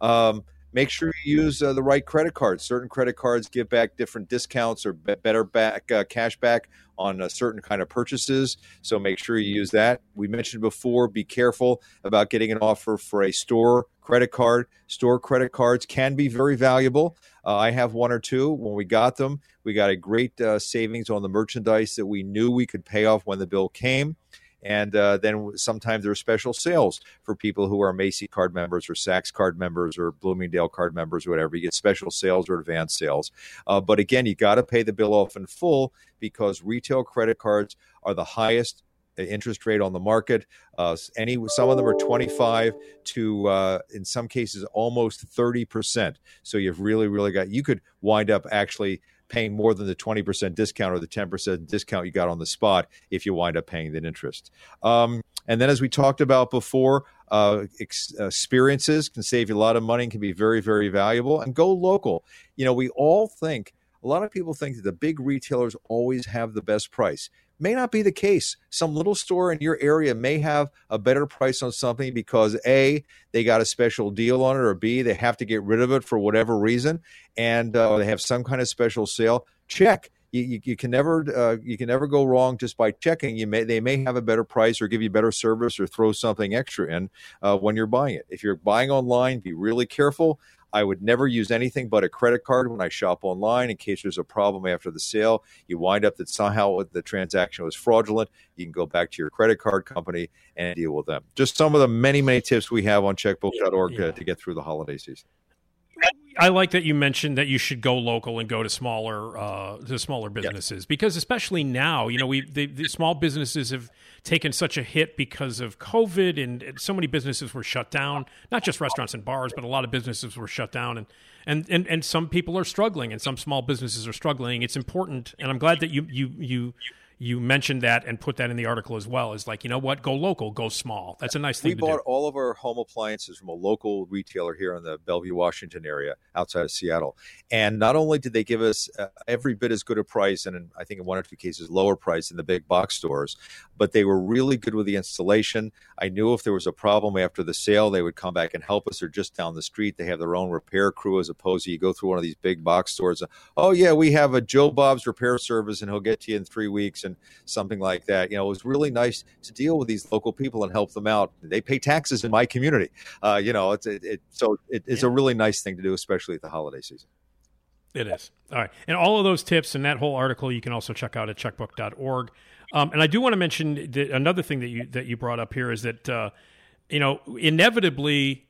Um, make sure you use uh, the right credit cards. Certain credit cards give back different discounts or be- better back uh, cash back on a certain kind of purchases. So make sure you use that. We mentioned before, be careful about getting an offer for a store credit card. Store credit cards can be very valuable. Uh, I have one or two. When we got them, we got a great uh, savings on the merchandise that we knew we could pay off when the bill came. And uh, then sometimes there are special sales for people who are Macy card members or Saks card members or Bloomingdale card members or whatever. You get special sales or advanced sales. Uh, but again, you got to pay the bill off in full because retail credit cards are the highest interest rate on the market. Uh, any some of them are 25 to uh, in some cases almost 30 percent. So you've really really got you could wind up actually paying more than the 20% discount or the 10% discount you got on the spot if you wind up paying that interest. Um, and then, as we talked about before, uh, ex- experiences can save you a lot of money and can be very, very valuable. And go local. You know, we all think, a lot of people think that the big retailers always have the best price may not be the case. Some little store in your area may have a better price on something because A, they got a special deal on it, or B, they have to get rid of it for whatever reason, and uh, they have some kind of special sale. Check. You, you, you can never uh, you can never go wrong just by checking. You may they may have a better price or give you better service or throw something extra in uh, when you're buying it. If you're buying online, be really careful. I would never use anything but a credit card when I shop online in case there's a problem after the sale. You wind up that somehow the transaction was fraudulent. You can go back to your credit card company and deal with them. Just some of the many, many tips we have on checkbook.org yeah. to get through the holiday season. I like that you mentioned that you should go local and go to smaller uh, to smaller businesses because especially now, you know, we the, the, small businesses have taken such a hit because of COVID and, and, so many businesses were shut down. Not just restaurants and bars, but a lot of businesses were shut down and and and, and some people are struggling and some small businesses are struggling. It's important, and I'm glad that you you you you mentioned that and put that in the article as well. Is like, you know what? Go local, go small. That's a nice thing. We bought all of our home appliances from a local retailer here in the Bellevue, Washington area, outside of Seattle. And not only did they give us uh, every bit as good a price, and in, I think in one or two cases lower price than the big box stores, but they were really good with the installation. I knew if there was a problem after the sale, they would come back and help us. Or just down the street, they have their own repair crew as opposed to you go through one of these big box stores. Oh yeah, we have a Joe Bob's repair service, and he'll get to you in three weeks. And and something like that. You know, it was really nice to deal with these local people and help them out. They pay taxes in my community. Uh, you know, it's it, it so it, it's yeah. a really nice thing to do, especially at the holiday season. It is. All right. And all of those tips and that whole article you can also check out at checkbook.org. Um, and I do want to mention that another thing that you that you brought up here is that uh, you know inevitably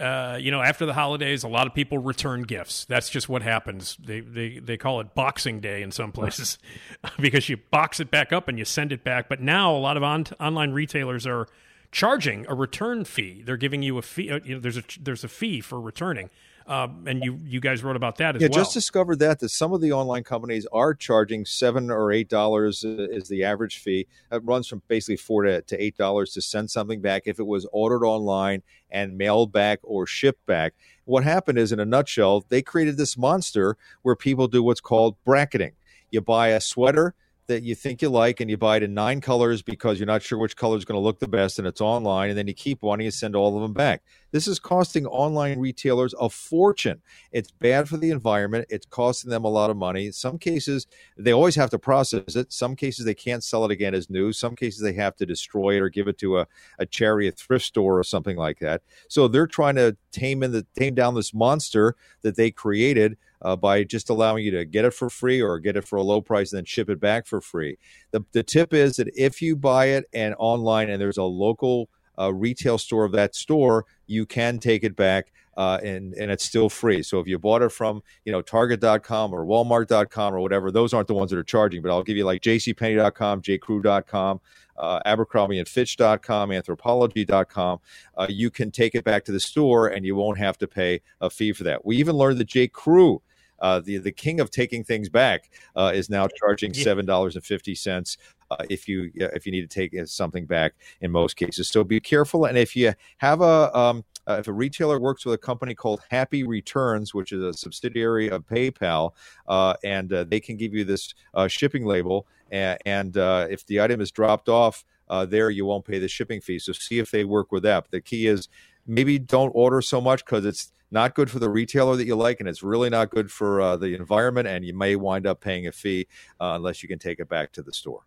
uh, you know, after the holidays, a lot of people return gifts. That's just what happens. They they they call it Boxing Day in some places because you box it back up and you send it back. But now a lot of on- online retailers are charging a return fee. They're giving you a fee. Uh, you know, there's a there's a fee for returning. Um, and you you guys wrote about that as well. yeah, well. just discovered that that some of the online companies are charging seven or eight dollars is the average fee. It runs from basically four to, to eight dollars to send something back if it was ordered online and mailed back or shipped back. What happened is, in a nutshell, they created this monster where people do what's called bracketing. You buy a sweater that you think you like and you buy it in nine colors because you're not sure which color is going to look the best and it's online and then you keep one and you send all of them back This is costing online retailers a fortune. It's bad for the environment. It's costing them a lot of money. In some cases, they always have to process it. Some cases, they can't sell it again as new. Some cases, they have to destroy it or give it to a, a charity, a thrift store, or something like that. So they're trying to tame in the tame down this monster that they created uh, by just allowing you to get it for free or get it for a low price and then ship it back for free. The, the tip is that if you buy it and online and there's a local uh, retail store of that store, you can take it back. Uh, and and it's still free. So if you bought it from you know Target.com or Walmart.com or whatever, those aren't the ones that are charging. But I'll give you like JCPenney.com, JCrew.com, uh, Abercrombie and Fitch.com, Anthropologie.com. Uh, you can take it back to the store and you won't have to pay a fee for that. We even learned that J. Crew uh, the the king of taking things back uh, is now charging seven dollars and fifty cents. Uh, if you if you need to take uh, something back in most cases, so be careful. And if you have a um, uh, if a retailer works with a company called Happy Returns, which is a subsidiary of PayPal, uh, and they can give you this shipping label, and, and if the item is dropped off there, you won't pay the shipping fee. So see if they work with that. But the key is maybe don't order so much because it's not good for the retailer that you like, and it's really not good for uh, the environment. And you may wind up paying a fee uh, unless you can take it back to the store.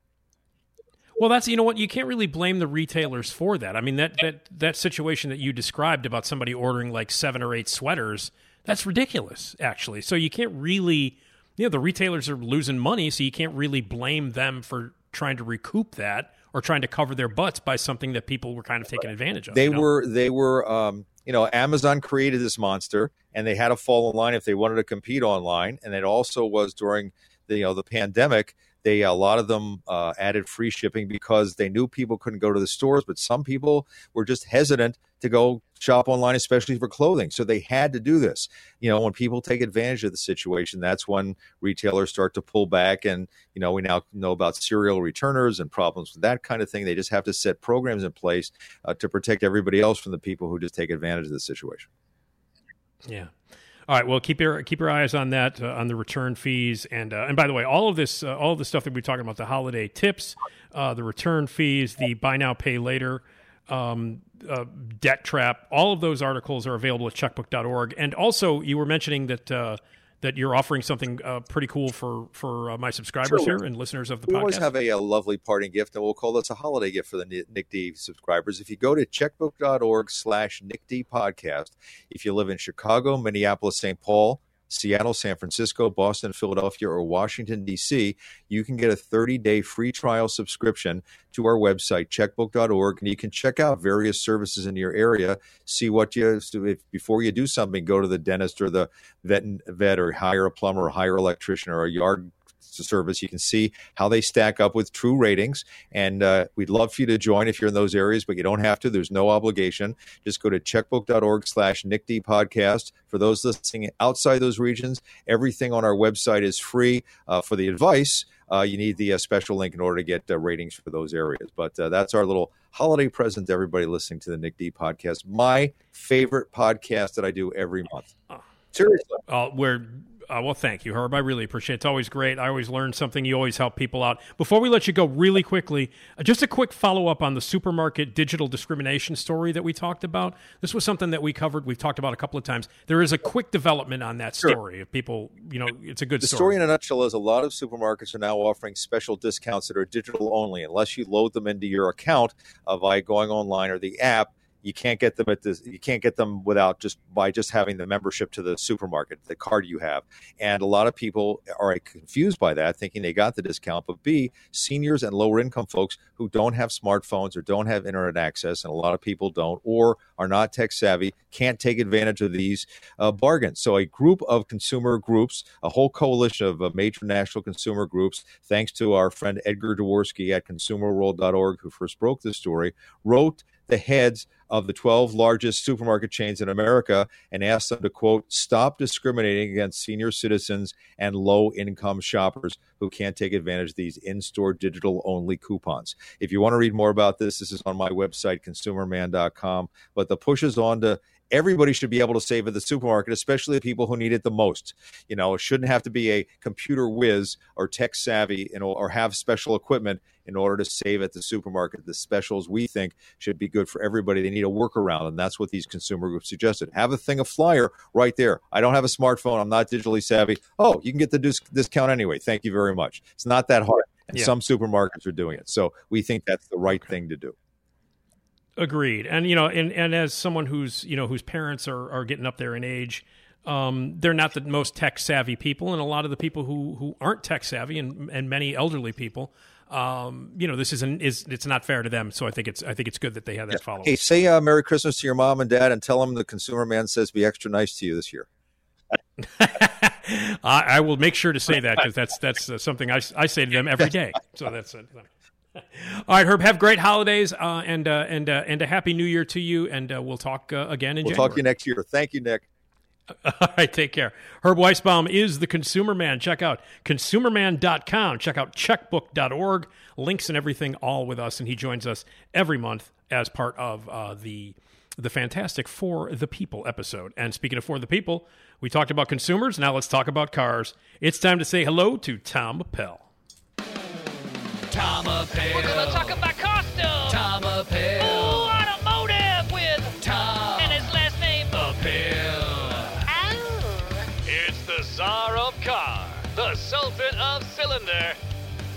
Well, that's you know what you can't really blame the retailers for that. I mean that that that situation that you described about somebody ordering like seven or eight sweaters, that's ridiculous actually. So you can't really you know the retailers are losing money, so you can't really blame them for trying to recoup that or trying to cover their butts by something that people were kind of taking advantage of. They you know? were they were um, you know Amazon created this monster and they had to fall in line if they wanted to compete online, and it also was during the you know the pandemic they a lot of them uh, added free shipping because they knew people couldn't go to the stores, but some people were just hesitant to go shop online, especially for clothing. So they had to do this. You know, when people take advantage of the situation, that's when retailers start to pull back. And you know, we now know about serial returners and problems with that kind of thing. They just have to set programs in place uh, to protect everybody else from the people who just take advantage of the situation. Yeah. All right. Well, keep your keep your eyes on that uh, on the return fees and uh, and by the way, all of this uh, all of the stuff that we're talking about the holiday tips, uh, the return fees, the buy now pay later, um, uh, debt trap, all of those articles are available at checkbook.org. And also, you were mentioning that uh, that you're offering something uh, pretty cool for for uh, my subscribers Sure. here and listeners of the we podcast. always have a, a lovely parting gift, and we'll call this a holiday gift for the Ni- Nick D subscribers. If you go to checkbook.org slash Nick D podcast, if you live in Chicago, Minneapolis, St. Paul, Seattle, San Francisco, Boston, Philadelphia, or Washington, D.C., you can get a 30 day free trial subscription to our website, checkbook.org, and you can check out various services in your area. See what you, if, before you do something, go to the dentist or the vet, vet or hire a plumber or hire an electrician or a yard service. You can see how they stack up with true ratings. And uh, we'd love for you to join if you're in those areas, but you don't have to. There's no obligation. Just go to checkbook.org slash Nick D podcast. For those listening outside those regions, everything on our website is free. Uh, for the advice, uh, you need the uh, special link in order to get uh, ratings for those areas. But uh, that's our little holiday present to everybody listening to the Nick D podcast. My favorite podcast that I do every month. Seriously. Uh, where, uh, well, thank you, Herb. I really appreciate it. It's always great. I always learn something. You always help people out. Before we let you go, really quickly, uh, just a quick follow up on the supermarket digital discrimination story that we talked about. This was something that we covered. We've talked about a couple of times. There is a quick development on that Sure. story. If people, you know, it's a good story. The story. story in a nutshell is a lot of supermarkets are now offering special discounts that are digital only. Unless you load them into your account uh, by going online or the app, you can't get them at this. You can't get them without just by just having the membership to the supermarket, the card you have. And a lot of people are confused by that, thinking they got the discount. But B, seniors and lower income folks who don't have smartphones or don't have internet access, and a lot of people don't, or are not tech savvy, can't take advantage of these uh, bargains. So, a group of consumer groups, a whole coalition of uh, major national consumer groups, thanks to our friend Edgar Dworsky at consumerworld.org, who first broke this story, wrote the heads of the 12 largest supermarket chains in America and asked them to, quote, stop discriminating against senior citizens and low income shoppers who can't take advantage of these in store digital only coupons. If you want to read more about this, this is on my website, consumerman.com. But the push is on to everybody should be able to save at the supermarket, especially the people who need it the most. You know, it shouldn't have to be a computer whiz or tech savvy you know, or have special equipment in order to save at the supermarket. The specials we think should be good for everybody. They need a workaround, and that's what these consumer groups suggested. Have a thing of flyer right there. I don't have a smartphone. I'm not digitally savvy. Oh, you can get the dis- discount anyway. Thank you very much. It's not that hard. And Yeah. some supermarkets are doing it. So we think that's the right thing to do. Agreed. And you know, and, and as someone who's you know whose parents are, are getting up there in age, um, they're not the most tech savvy people, and a lot of the people who, who aren't tech savvy, and, and many elderly people, um, you know, this isn't is it's not fair to them. So I think it's I think it's good that they have that follow. Hey, say uh, Merry Christmas to your mom and dad, and tell them the consumer man says be extra nice to you this year. I, I will make sure to say that because that's that's uh, something I, I say to them every day. So that's it. All right, Herb. Have great holidays uh, and uh, and uh, and a happy New Year to you. And uh, we'll talk uh, again in We'll January. talk to you next year. Thank you, Nick. All right, take care. Herb Weisbaum is the Consumer Man. Check out consumerman.com. Check out checkbook.org. Links and everything all with us. And he joins us every month as part of uh, the the fantastic For the People episode. And speaking of For the People, we talked about consumers. Now let's talk about cars. It's time to say hello to Tom Appel. Tom Appel. We're gonna talk about car. Tom Appel. Ooh, automotive with Tom and his last name. Appel. Oh. It's the czar of car, the sultan of cylinder,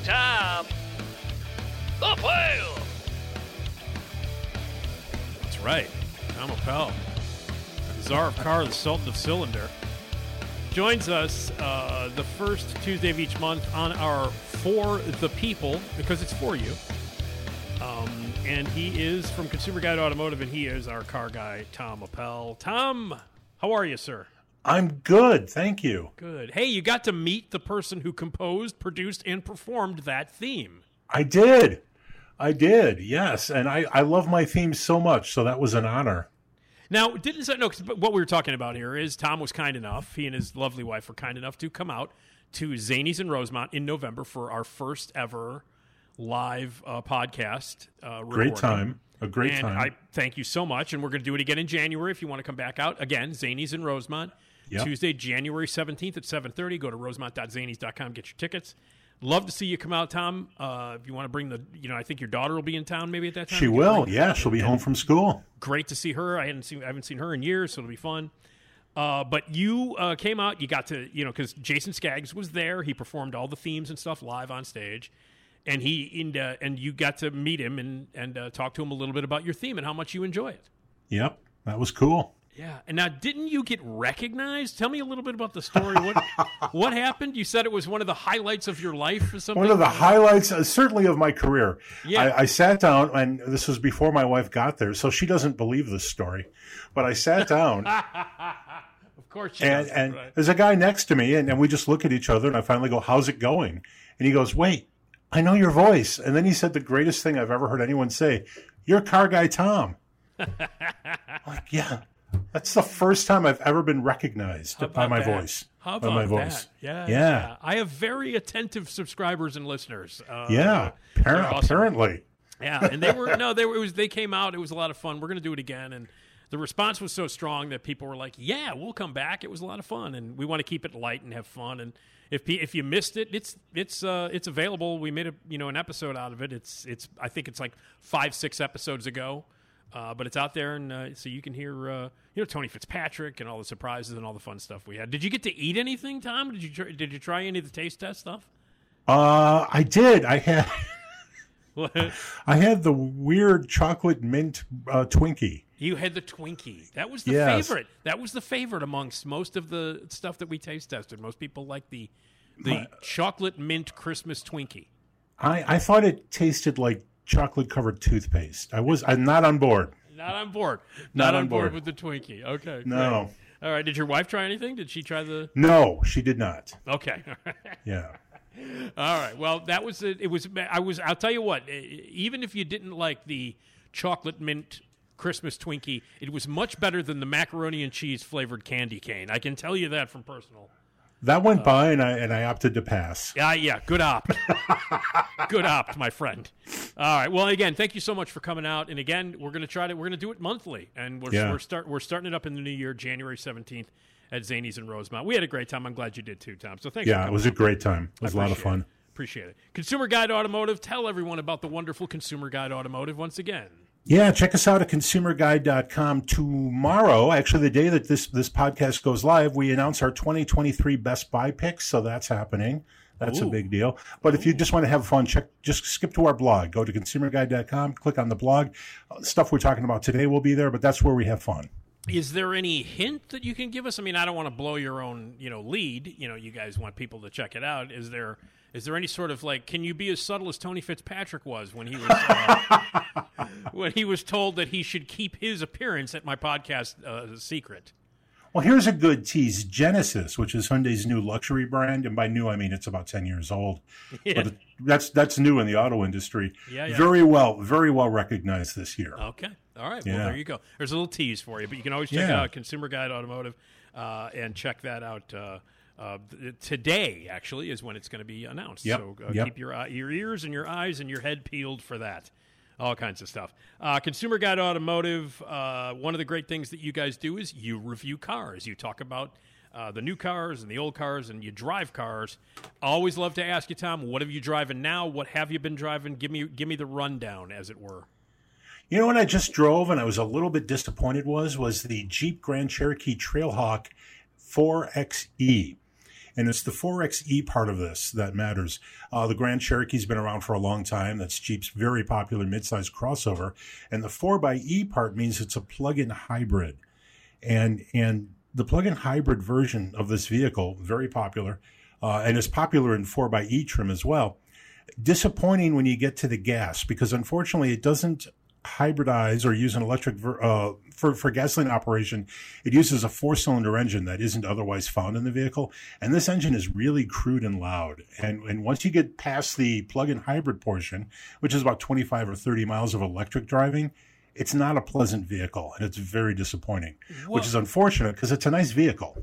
Tom Appel. That's right. Tom Appel, the czar of car, the sultan of cylinder, joins us uh, the first Tuesday of each month on our For the People, because it's for you. Um, and he is from Consumer Guide Automotive, and he is our car guy, Tom Appel. Tom, how are you, sir? I'm good, thank you. Good. Hey, you got to meet the person who composed, produced, and performed that theme. I did. I did, yes. And I, I love my theme so much, so that was an honor. Now, didn't say no? 'cause what we were talking about here is Tom was kind enough. He and his lovely wife were kind enough to come out to Zanies in Rosemont in November for our first ever live uh, podcast. Uh, Great time. A great and time. I thank you so much, and we're going to do it again in January if you want to come back out again. Zanies in Rosemont, Yep. Tuesday, January seventeenth at seven thirty. Go to rosemont.zanies.com, get your tickets. Love to see you come out, Tom. Uh, if you want to bring the, you know, I think your daughter will be in town maybe at that time. she will, bring- yeah. She'll be home from school. great to see her. I hadn't seen I haven't seen her in years, so it'll be fun. Uh, but you uh, came out. You got to you know because Jason Skaggs was there. He performed all the themes and stuff live on stage, and he and, uh, and you got to meet him and and uh, talk to him a little bit about your theme and how much you enjoy it. Yep, that was cool. Yeah. And now, didn't you get recognized? Tell me a little bit about the story. What what happened? You said it was one of the highlights of your life or something. One of the highlights, uh, certainly of my career. Yeah. I, I sat down, and this was before my wife got there, so she doesn't believe this story. But I sat down, Of course, she and, and right. there's a guy next to me, and, and we just look at each other, and I finally go, "How's it going?" And he goes, "Wait, I know your voice." And then he said the greatest thing I've ever heard anyone say: "You're car guy Tom." Like, yeah, that's the first time I've ever been recognized by my that? voice. How by about my voice. that? Yeah, Yeah. I have very attentive subscribers and listeners. Uh, Yeah, appar- awesome. apparently. Yeah, and they were no, they were. It was they came out. It was a lot of fun. We're going to do it again, and the response was so strong that people were like, "Yeah, we'll come back." It was a lot of fun, and we want to keep it light and have fun. And if if you missed it, it's it's uh, it's available. We made a you know an episode out of it. It's it's I think it's like five six episodes ago. Uh, but it's out there, and uh, so you can hear, uh, you know, Tony Fitzpatrick and all the surprises and all the fun stuff we had. Did you get to eat anything, Tom? Did you try, did you try any of the taste test stuff? Uh, I did. I had I had the weird chocolate mint uh, Twinkie. You had the Twinkie. That was the Yes. favorite. That was the favorite amongst most of the stuff that we taste tested. Most people like the the chocolate mint Christmas Twinkie. I, I thought it tasted like chocolate covered toothpaste. I was I'm not on board. Not on board. Not on on board board. with the Twinkie. Okay. No. great. All right. Did your wife try anything? Did she try the? No, she did not. Okay. Yeah. All right. Well, that was it. It was. I was. I'll tell you what. Even if you didn't like the chocolate mint Christmas Twinkie, it was much better than the macaroni and cheese flavored candy cane. I can tell you that from personal. That went uh, by and I and I opted to pass. Yeah, yeah. Good opt. good opt, my friend. All right. Well, again, thank you so much for coming out. And again, we're going to try to. We're going to do it monthly, and we're Yeah. we're start we're starting it up in the new year, January seventeenth at Zanies in Rosemont. We had a great time. I'm glad you did too, Tom. So thanks. Yeah, it was a great time. It was a lot of fun. it. Appreciate it. Consumer Guide Automotive. Tell everyone about the wonderful Consumer Guide Automotive once again. Yeah, check us out at consumerguide.com tomorrow. Actually, the day that this this podcast goes live, we announce our 2023 Best Buy picks, so that's happening. That's a big deal. But if you just want to have fun, check just skip to our blog. Go to consumerguide.com, click on the blog. Stuff we're talking about today will be there, but that's where we have fun. Is there any hint that you can give us? I mean, I don't want to blow your own, you know, lead. You know, you guys want people to check it out. Is there is there any sort of like, can you be as subtle as Tony Fitzpatrick was when he was uh, when he was told that he should keep his appearance at my podcast uh, secret? Well, here's a good tease. Genesis, which is Hyundai's new luxury brand, and by new I mean it's about ten years old, Yeah. but that's that's new in the auto industry. Yeah, yeah. Very well, very well recognized this year. Okay. All right. Well, there you go. There's a little tease for you, but you can always check out, Consumer Guide Automotive, uh, and check that out. Uh, uh, today, actually, is when it's going to be announced. Yep. So uh, Yep. keep your eye- your ears and your eyes and your head peeled for that. All kinds of stuff. Uh, Consumer Guide Automotive. Uh, one of the great things that you guys do is you review cars. You talk about uh, the new cars and the old cars, and you drive cars. Always love to ask you, Tom, what have you driving now? What have you been driving? Give me give me the rundown, as it were. You know what I just drove and I was a little bit disappointed was was the Jeep Grand Cherokee Trailhawk 4XE. And it's the 4XE part of this that matters. Uh, the Grand Cherokee's been around for a long time. That's Jeep's very popular midsize crossover. And the 4xE part means it's a plug-in hybrid. And and the plug-in hybrid version of this vehicle, very popular, uh, and is popular in 4xE trim as well disappointing when you get to the gas because unfortunately it doesn't hybridize or use an electric ver- uh, for for gasoline operation. It uses a four cylinder engine that isn't otherwise found in the vehicle, and this engine is really crude and loud. And and once you get past the plug-in hybrid portion, which is about twenty five or thirty miles of electric driving. It's not a pleasant vehicle, and it's very disappointing, Well- which is unfortunate because it's a nice vehicle.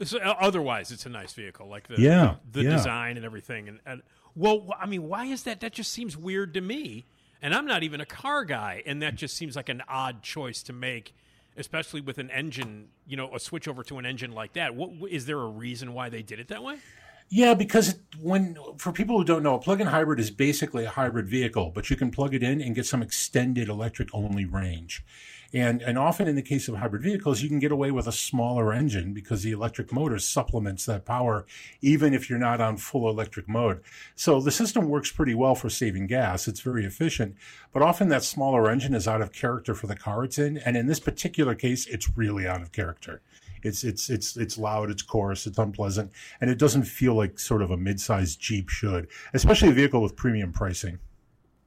Uh, otherwise, it's a nice vehicle, like the Yeah, the, the yeah. design and everything. And, and well, I mean, why is that? That just seems weird to me. And I'm not even a car guy, and that just seems like an odd choice to make, especially with an engine. You know, a switch over to an engine like that. What is there a reason why they did it that way? Yeah, because when for people who don't know, a plug-in hybrid is basically a hybrid vehicle, but you can plug it in and get some extended electric-only range. And and often in the case of hybrid vehicles, you can get away with a smaller engine because the electric motor supplements that power, even if you're not on full electric mode. So the system works pretty well for saving gas. It's very efficient, but often that smaller engine is out of character for the car it's in. And in this particular case, it's really out of character. It's it's it's it's loud, it's coarse, it's unpleasant, and it doesn't feel like sort of a mid-sized Jeep should, especially a vehicle with premium pricing.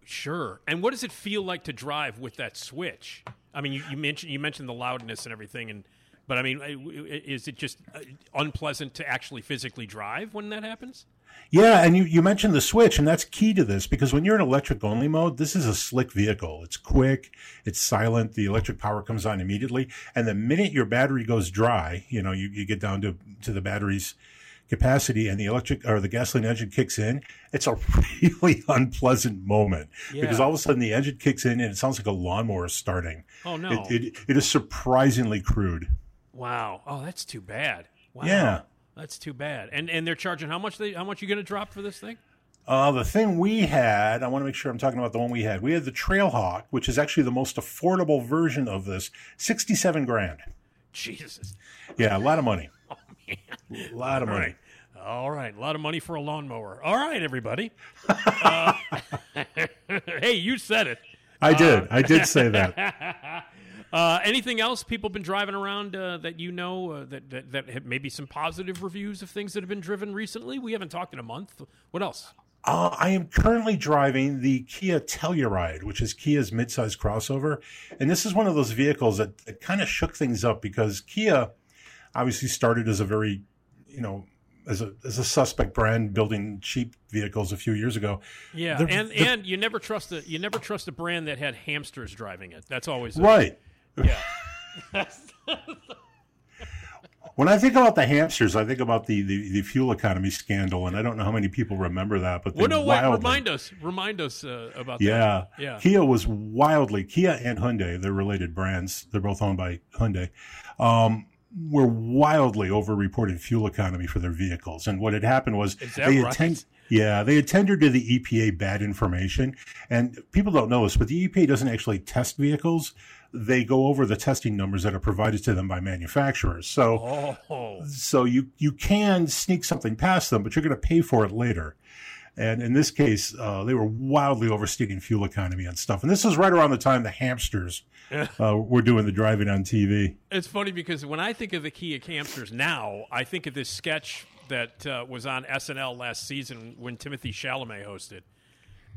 Sure. And what does it feel like to drive with that switch? I mean, you, you mentioned you mentioned the loudness and everything, and but I mean, is it just uh, unpleasant to actually physically drive when that happens? Yeah, and you, you mentioned the switch, and that's key to this because when you're in electric only mode, this is a slick vehicle. It's quick, it's silent, the electric power comes on immediately, and the minute your battery goes dry, you know, you, you get down to, to the battery's capacity and the electric or the gasoline engine kicks in, it's a really unpleasant moment because all of a sudden the engine kicks in and it sounds like a lawnmower starting. Oh no! It, it, it is surprisingly crude. wow. Oh, that's too bad. Wow. Yeah. That's too bad. And and they're charging how much? They how much you going to drop for this thing? Uh, the thing we had, I want to make sure I'm talking about the one we had. We had the Trailhawk, which is actually the most affordable version of this, 67 grand. Jesus. Yeah, a lot of money. Oh man. A lot of All money. right. All right. A lot of money for a lawnmower. All right, everybody. Uh, hey, you said it. I did. I did say that. Uh, anything else people been driving around uh, that you know uh, that, that that maybe some positive reviews of things that have been driven recently? We haven't talked in a month. What else? Uh, I am currently driving the Kia Telluride, which is Kia's midsize crossover. And this is one of those vehicles that, that kind of shook things up because Kia obviously started as a very, you know, as a, as a suspect brand building cheap vehicles a few years ago. Yeah, They're- and they're- and you never trust a you never trust a brand that had hamsters driving it. That's always a- Right. Yeah. When I think about the hamsters, I think about the, the, the fuel economy scandal, and I don't know how many people remember that, but Well, no, wait, remind us, remind us uh, about yeah, that. Yeah, Kia was wildly Kia and Hyundai. They're related brands. They're both owned by Hyundai. Um, were wildly overreported fuel economy for their vehicles. And what had happened was they right? attend, yeah, they had tendered to the EPA bad information. And people don't know this, but the EPA doesn't actually test vehicles. They go over the testing numbers that are provided to them by manufacturers. So, Oh, so you, you can sneak something past them, but you're going to pay for it later. And in this case, uh, they were wildly overstating fuel economy and stuff. And this is right around the time the hamsters uh, were doing the driving on TV. It's funny because when I think of the Kia hamsters now, I think of this sketch that uh, was on SNL last season when Timothy Chalamet hosted.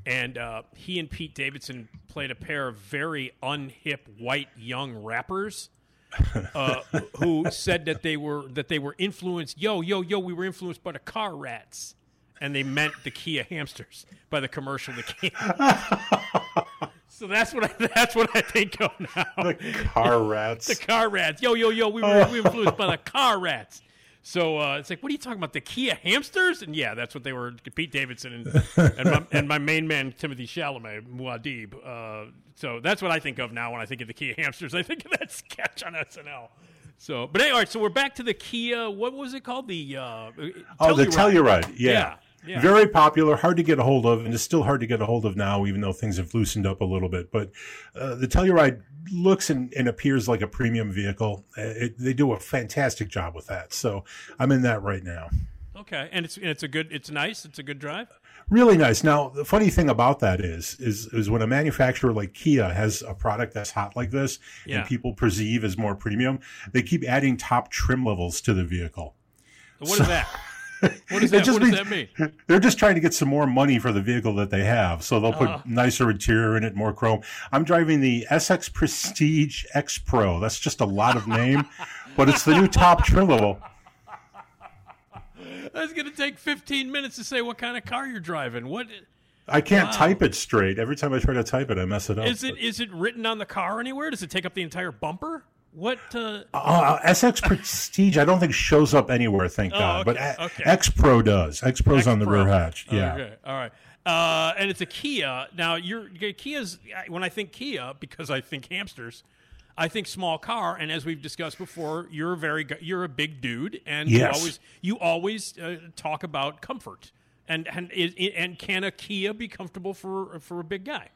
And uh, he and Pete Davidson played a pair of very unhip white young rappers uh, who said that they were that they were influenced. Yo, yo, yo, we were influenced by the car rats, and they meant the Kia hamsters by the commercial that came. so that's what I, that's what I think of now. The car rats. the car rats. Yo, yo, yo, we were, we were influenced by the car rats. So uh, it's like, what are you talking about? The Kia hamsters? And yeah, that's what they were. Pete Davidson and and my, and my main man Timothy Chalamet, Muad'Dib. Uh, so that's what I think of now when I think of the Kia hamsters. I think of that sketch on SNL. So, but anyway, so we're back to the Kia. What was it called? The uh, Oh, the Telluride. Telluride. Yeah. Yeah, yeah. Very popular, hard to get a hold of, and it's still hard to get a hold of now, even though things have loosened up a little bit. But uh, the Telluride looks and, and appears like a premium vehicle. Uh, It, they do a fantastic job with that. So I'm in that right now. Okay, and it's and it's a good. It's nice. It's a good drive. Really nice. Now, the funny thing about that is, is, is when a manufacturer like Kia has a product that's hot like this, Yeah. and people perceive as more premium, they keep adding top trim levels to the vehicle. What is that? What does that? just What does that mean? They're just trying to get some more money for the vehicle that they have. So they'll put Uh. nicer interior in it, more chrome. I'm driving the SX Prestige X Pro. That's just a lot of name, but it's the new top trim level. That's going to take 15 minutes to say what kind of car you're driving. What I can't Wow. type it straight. Every time I try to type it, I mess it up. is it? Is it written on the car anywhere? Does it take up the entire bumper? What? Uh, Uh, SX Prestige, I don't think shows up anywhere, thank Oh, God. But okay, A- okay. X Pro does. X Pro's on the rear hatch. Yeah. Okay. All right. Uh, and it's a Kia. Now, you're Kia's. When I think Kia, because I think hamsters, I think small car. And as we've discussed before, you're a very you're a big dude, and Yes. you always you always uh, talk about comfort. And and is, and can a Kia be comfortable for for a big guy?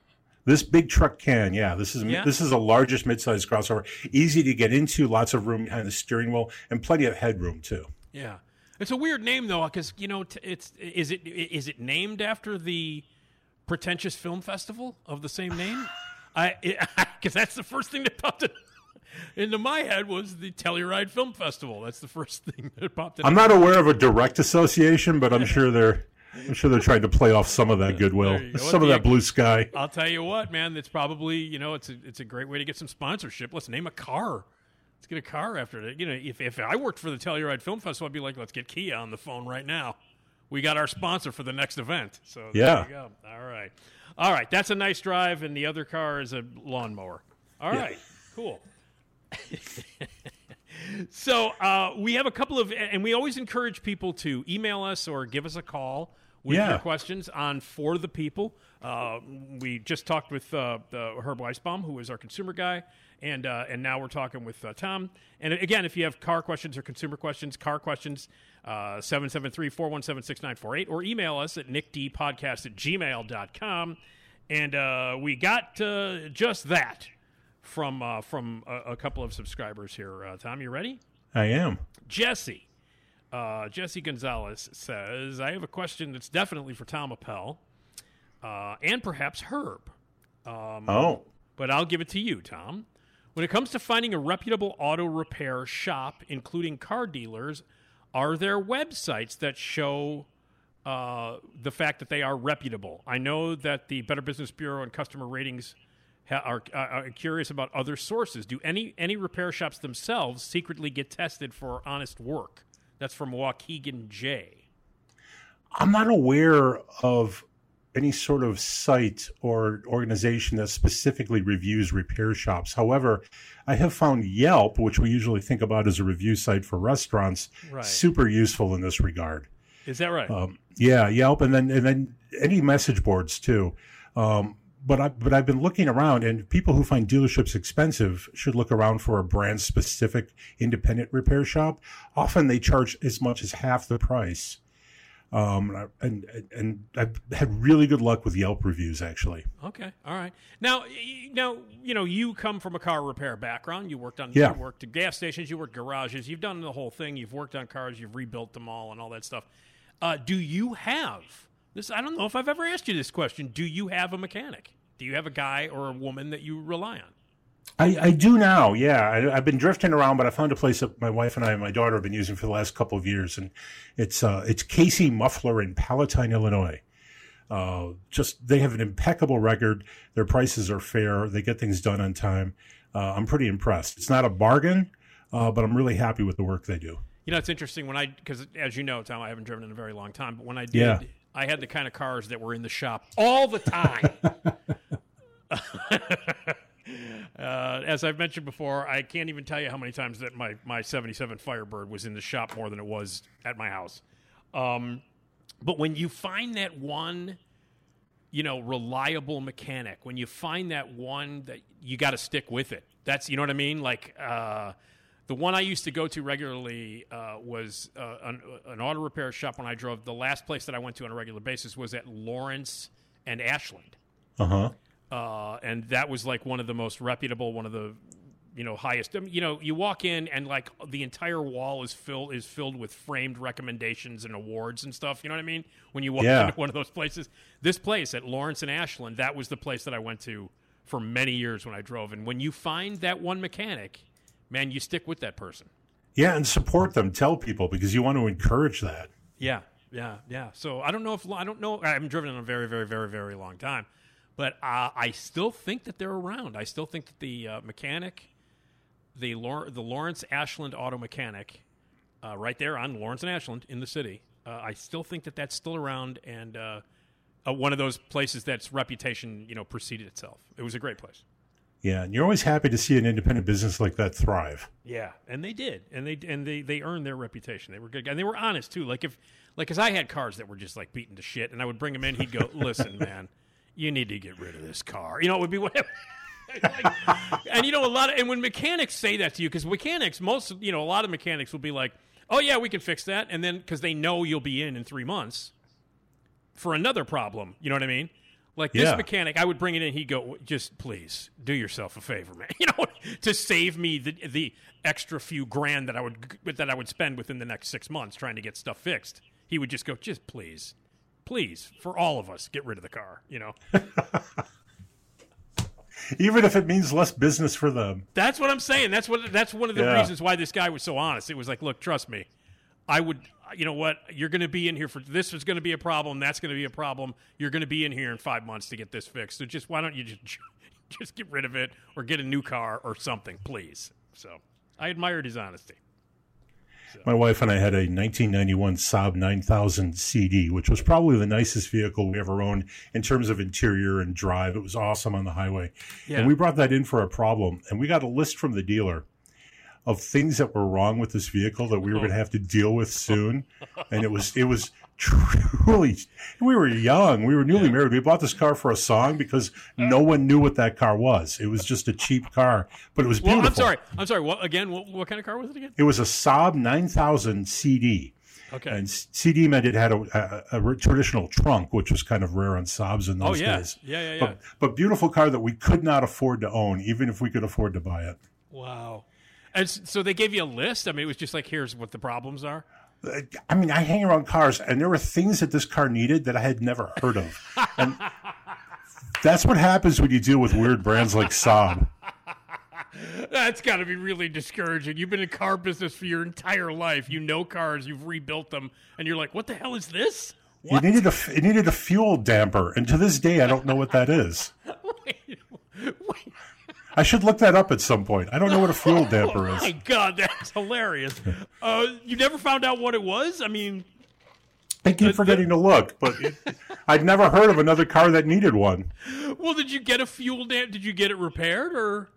This big truck can, yeah. This is Yeah. this is the largest midsize crossover. Easy to get into, lots of room behind the steering wheel, and plenty of headroom too. Yeah, it's a weird name though, because you know, it's is it is it named after the pretentious film festival of the same name? I because that's the first thing that popped in, into my head was the Telluride Film Festival. That's the first thing that popped in. I'm not aware of a direct association, but I'm sure they're I'm sure they're trying to play off some of that goodwill, go. some of that blue sky. I'll tell you what, man. It's probably you know it's a it's a great way to get some sponsorship. Let's name a car. Let's get a car after it. You know, if if I worked for the Telluride Film Festival, I'd be like, let's get Kia on the phone right now. We got our sponsor for the next event. So Yeah. there you go. All right, all right. That's a nice drive, and the other car is a lawnmower. All right, cool. So uh, we have a couple of, and we always encourage people to email us or give us a call with Yeah. your questions on for the people. Uh, we just talked with uh, Herb Weisbaum, who is our consumer guy, and uh, and now we're talking with uh, Tom. And again, if you have car questions or consumer questions, car questions, uh, 773 417 6948, or email us at nickdpodcast at gmail.com. And uh, we got uh, just that from uh, from a, a couple of subscribers here. Uh, Tom, you ready? I am. Jesse. Uh, Jesse Gonzalez says, I have a question that's definitely for Tom Appel uh, and perhaps Herb. Um, Oh, But I'll give it to you, Tom. When it comes to finding a reputable auto repair shop, including car dealers, are there websites that show uh, the fact that they are reputable? I know that the Better Business Bureau and customer ratings are, are, curious about other sources. Do any any repair shops themselves secretly get tested for honest work? That's from Waukegan J. I'm not aware of any sort of site or organization that specifically reviews repair shops. However, I have found Yelp, which we usually think about as a review site for restaurants, Right. super useful in this regard. Is that right? Um, yeah, Yelp, and then and then any message boards too. Um, but I but I've been looking around, and people who find dealerships expensive should look around for a brand specific independent repair shop. Often they charge as much as half the price. Um, and and I've had really good luck with Yelp reviews actually. Okay, all right. Now, now you know you come from a car repair background. You worked on, Yeah. you worked at gas stations, you worked garages. You've done the whole thing. You've worked on cars. You've rebuilt them all and all that stuff. Uh, do you have this? I don't know if I've ever asked you this question. Do you have a mechanic? Do you have a guy or a woman that you rely on? I, I do now, yeah. I, I've been drifting around, but I found a place that my wife and I and my daughter have been using for the last couple of years, and it's uh, it's Casey Muffler in Palatine, Illinois. Uh, just they have an impeccable record. Their prices are fair. They get things done on time. Uh, I'm pretty impressed. It's not a bargain, uh, but I'm really happy with the work they do. You know, it's interesting when I because as you know, Tom, I haven't driven in a very long time. But when I did, Yeah. I had the kind of cars that were in the shop all the time. uh, as I've mentioned before, I can't even tell you how many times that my my '77 Firebird was in the shop more than it was at my house. Um, but when you find that one, you know, reliable mechanic, when you find that one that you got to stick with it. That's you know what I mean. Like uh, the one I used to go to regularly uh, was uh, an, an auto repair shop when I drove. The last place that I went to on a regular basis was at Lawrence and Ashland Uh huh. Uh, and that was like one of the most reputable, one of the you know highest. I mean, you know, you walk in and like the entire wall is filled is filled with framed recommendations and awards and stuff. You know what I mean? When you walk Yeah. into one of those places, this place at Lawrence and Ashland, that was the place that I went to for many years when I drove. And when you find that one mechanic, man, you stick with that person. Yeah, and support them. Tell people because you want to encourage that. Yeah, yeah, yeah. So I don't know if I don't know. I haven't driven in a very, very, very, very long time, but uh, I still think that they're around. I still think that the uh, mechanic, the Lor- the Lawrence Ashland Auto Mechanic, uh, right there on Lawrence and Ashland in the city. Uh, I still think that that's still around and uh, uh, one of those places that's reputation, you know, preceded itself. It was a great place. Yeah, and you're always happy to see an independent business like that thrive. Yeah, and they did, and they and they they earned their reputation. They were good, and they were honest too. Like if like, cause I had cars that were just like beaten to shit, and I would bring them in. He'd go, "Listen, man, you need to get rid of this car." You know, it would be whatever. Like, and you know, a lot of and when mechanics say that to you, because mechanics, most you know, a lot of mechanics will be like, "Oh yeah, we can fix that," and then because they know you'll be in in three months for another problem. You know what I mean? Like this Yeah. mechanic, I would bring it in. He'd go, "Just please do yourself a favor, man. You know, to save me the the extra few grand that I would that I would spend within the next six months trying to get stuff fixed." He would just go, "Just please, please, for all of us, get rid of the car." You know, Even if it means less business for them. that's what I'm saying. That's what that's one of the Yeah. reasons why this guy was so honest. It was like, "Look, trust me." I would, you know what? You're going to be in here for this is going to be a problem. That's going to be a problem. You're going to be in here in five months to get this fixed. So just why don't you just just get rid of it or get a new car or something, please? So I admired his honesty. My wife and I had a 1991 Saab 9000 CD, which was probably the nicest vehicle we ever owned in terms of interior and drive. It was awesome on the highway. Yeah. And we brought that in for a problem, and we got a list from the dealer of things that were wrong with this vehicle that we were oh. going to have to deal with soon. And it was it was truly we were young, we were newly married. We bought this car for a song because no one knew what that car was. It was just a cheap car, but it was beautiful. Well. I'm sorry. I'm sorry. What again? What, what kind of car was it again? It was a Saab 9000 CD. Okay. And CD meant it had a, a, a traditional trunk, which was kind of rare on Saabs in Oh, those yeah. days. Yeah, yeah, yeah. But, but beautiful car that we could not afford to own, even if we could afford to buy it. Wow. And so they gave you a list. I mean, it was just like, here's what the problems are. I mean, I hang around cars, and there were things that this car needed that I had never heard of. And that's what happens when you deal with weird brands like Saab. That's got to be really discouraging. You've been in car business for your entire life. You know cars. You've rebuilt them, and you're like, "What the hell is this?" It needed a it needed a fuel damper, and to this day, I don't know what that is. I should look that up at some point. I don't know what a fuel damper is. Oh my god, that's hilarious. Uh, you never found out what it was. I mean, I keep forgetting to look, but it, I'd never heard of another car that needed one. well, did you get a fuel dam? Did you get it repaired or?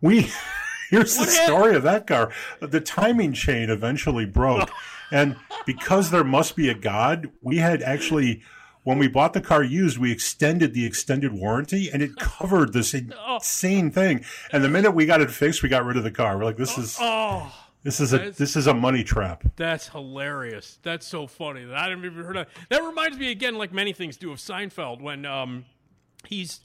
We here's the What hap- story of that car. The timing chain eventually broke, and because there must be a God, we had actually when we bought the car used, we extended the extended warranty, and it covered this insane thing. And the minute we got it fixed, we got rid of the car. We're like, this is Oh, this is a That's- this is a money trap. that's hilarious. That's so funny. that I haven't even heard of. That reminds me again, like many things do, of Seinfeld when um, he's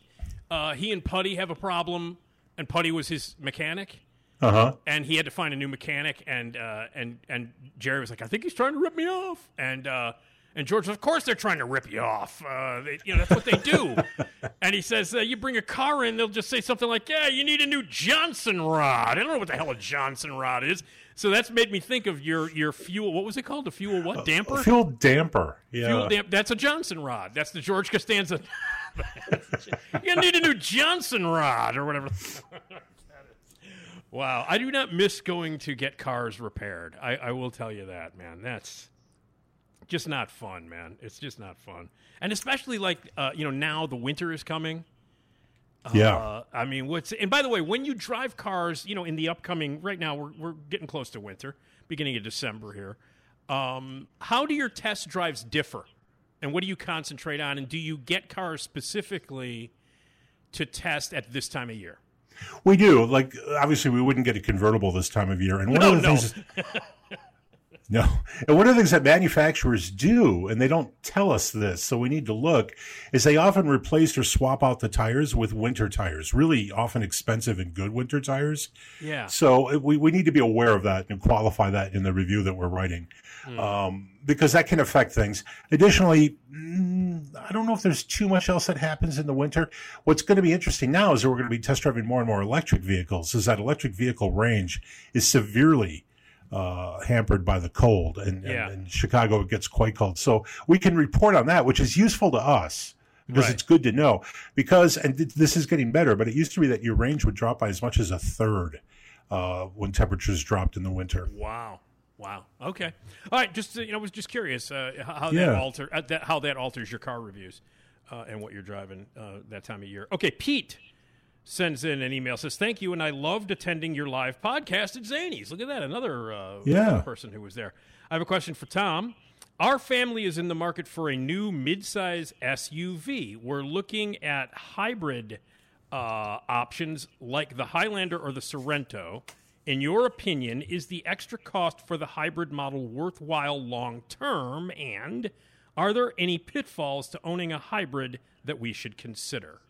uh, he and Puddy have a problem, and Puddy was his mechanic. Uh huh. and he had to find a new mechanic and uh, and and Jerry was like, I think he's trying to rip me off, and uh, and George, of course they're trying to rip you off. Uh, they, you know that's what they do. and he says, uh, you bring a car in, they'll just say something like, Yeah, you need a new Johnson rod. I don't know what the hell a Johnson rod is. So that's made me think of your your fuel. What was it called? The fuel what damper? Fuel damper. Yeah. Fuel damp. That's a Johnson rod. That's the George Costanza. you need a new Johnson rod or whatever. wow, I do not miss going to get cars repaired. I, I will tell you that, man. That's just not fun, man. It's just not fun, and especially like uh, you know now the winter is coming. Yeah. Uh, I mean, what's and by the way, when you drive cars, you know, in the upcoming right now, we're we're getting close to winter, beginning of December here. Um, how do your test drives differ, and what do you concentrate on? And do you get cars specifically to test at this time of year? We do. Like obviously, we wouldn't get a convertible this time of year, and one No, of the no. things. No, and one of the things that manufacturers do, and they don't tell us this, so we need to look, is they often replace or swap out the tires with winter tires. Really, often expensive and good winter tires. Yeah. So uh, we, we need to be aware of that and qualify that in the review that we're writing, um, because that can affect things. Additionally, mm, I don't know if there's too much else that happens in the winter. What's going to be interesting now is that we're going to be test driving more and more electric vehicles. Is that electric vehicle range is severely uh, hampered by the cold, and, Yeah. and in Chicago it gets quite cold. So we can report on that, which is useful to us because Right. it's good to know. Because and th- this is getting better, but it used to be that your range would drop by as much as a third uh, when temperatures dropped in the winter. Wow. Wow. Okay. All right. Just uh, you know, I was just curious uh, how that Yeah. alter uh, that, how that alters your car reviews uh, and what you're driving uh, that time of year. Okay. Pete sends in an email says thank you and I loved attending your live podcast at Zanies. Look at that, another uh, Yeah. person who was there. I have a question for Tom. Our family is in the market for a new midsize SUV. We're looking at hybrid uh, options like the Highlander or the Sorento. In your opinion, is the extra cost for the hybrid model worthwhile long term? And are there any pitfalls to owning a hybrid that we should consider?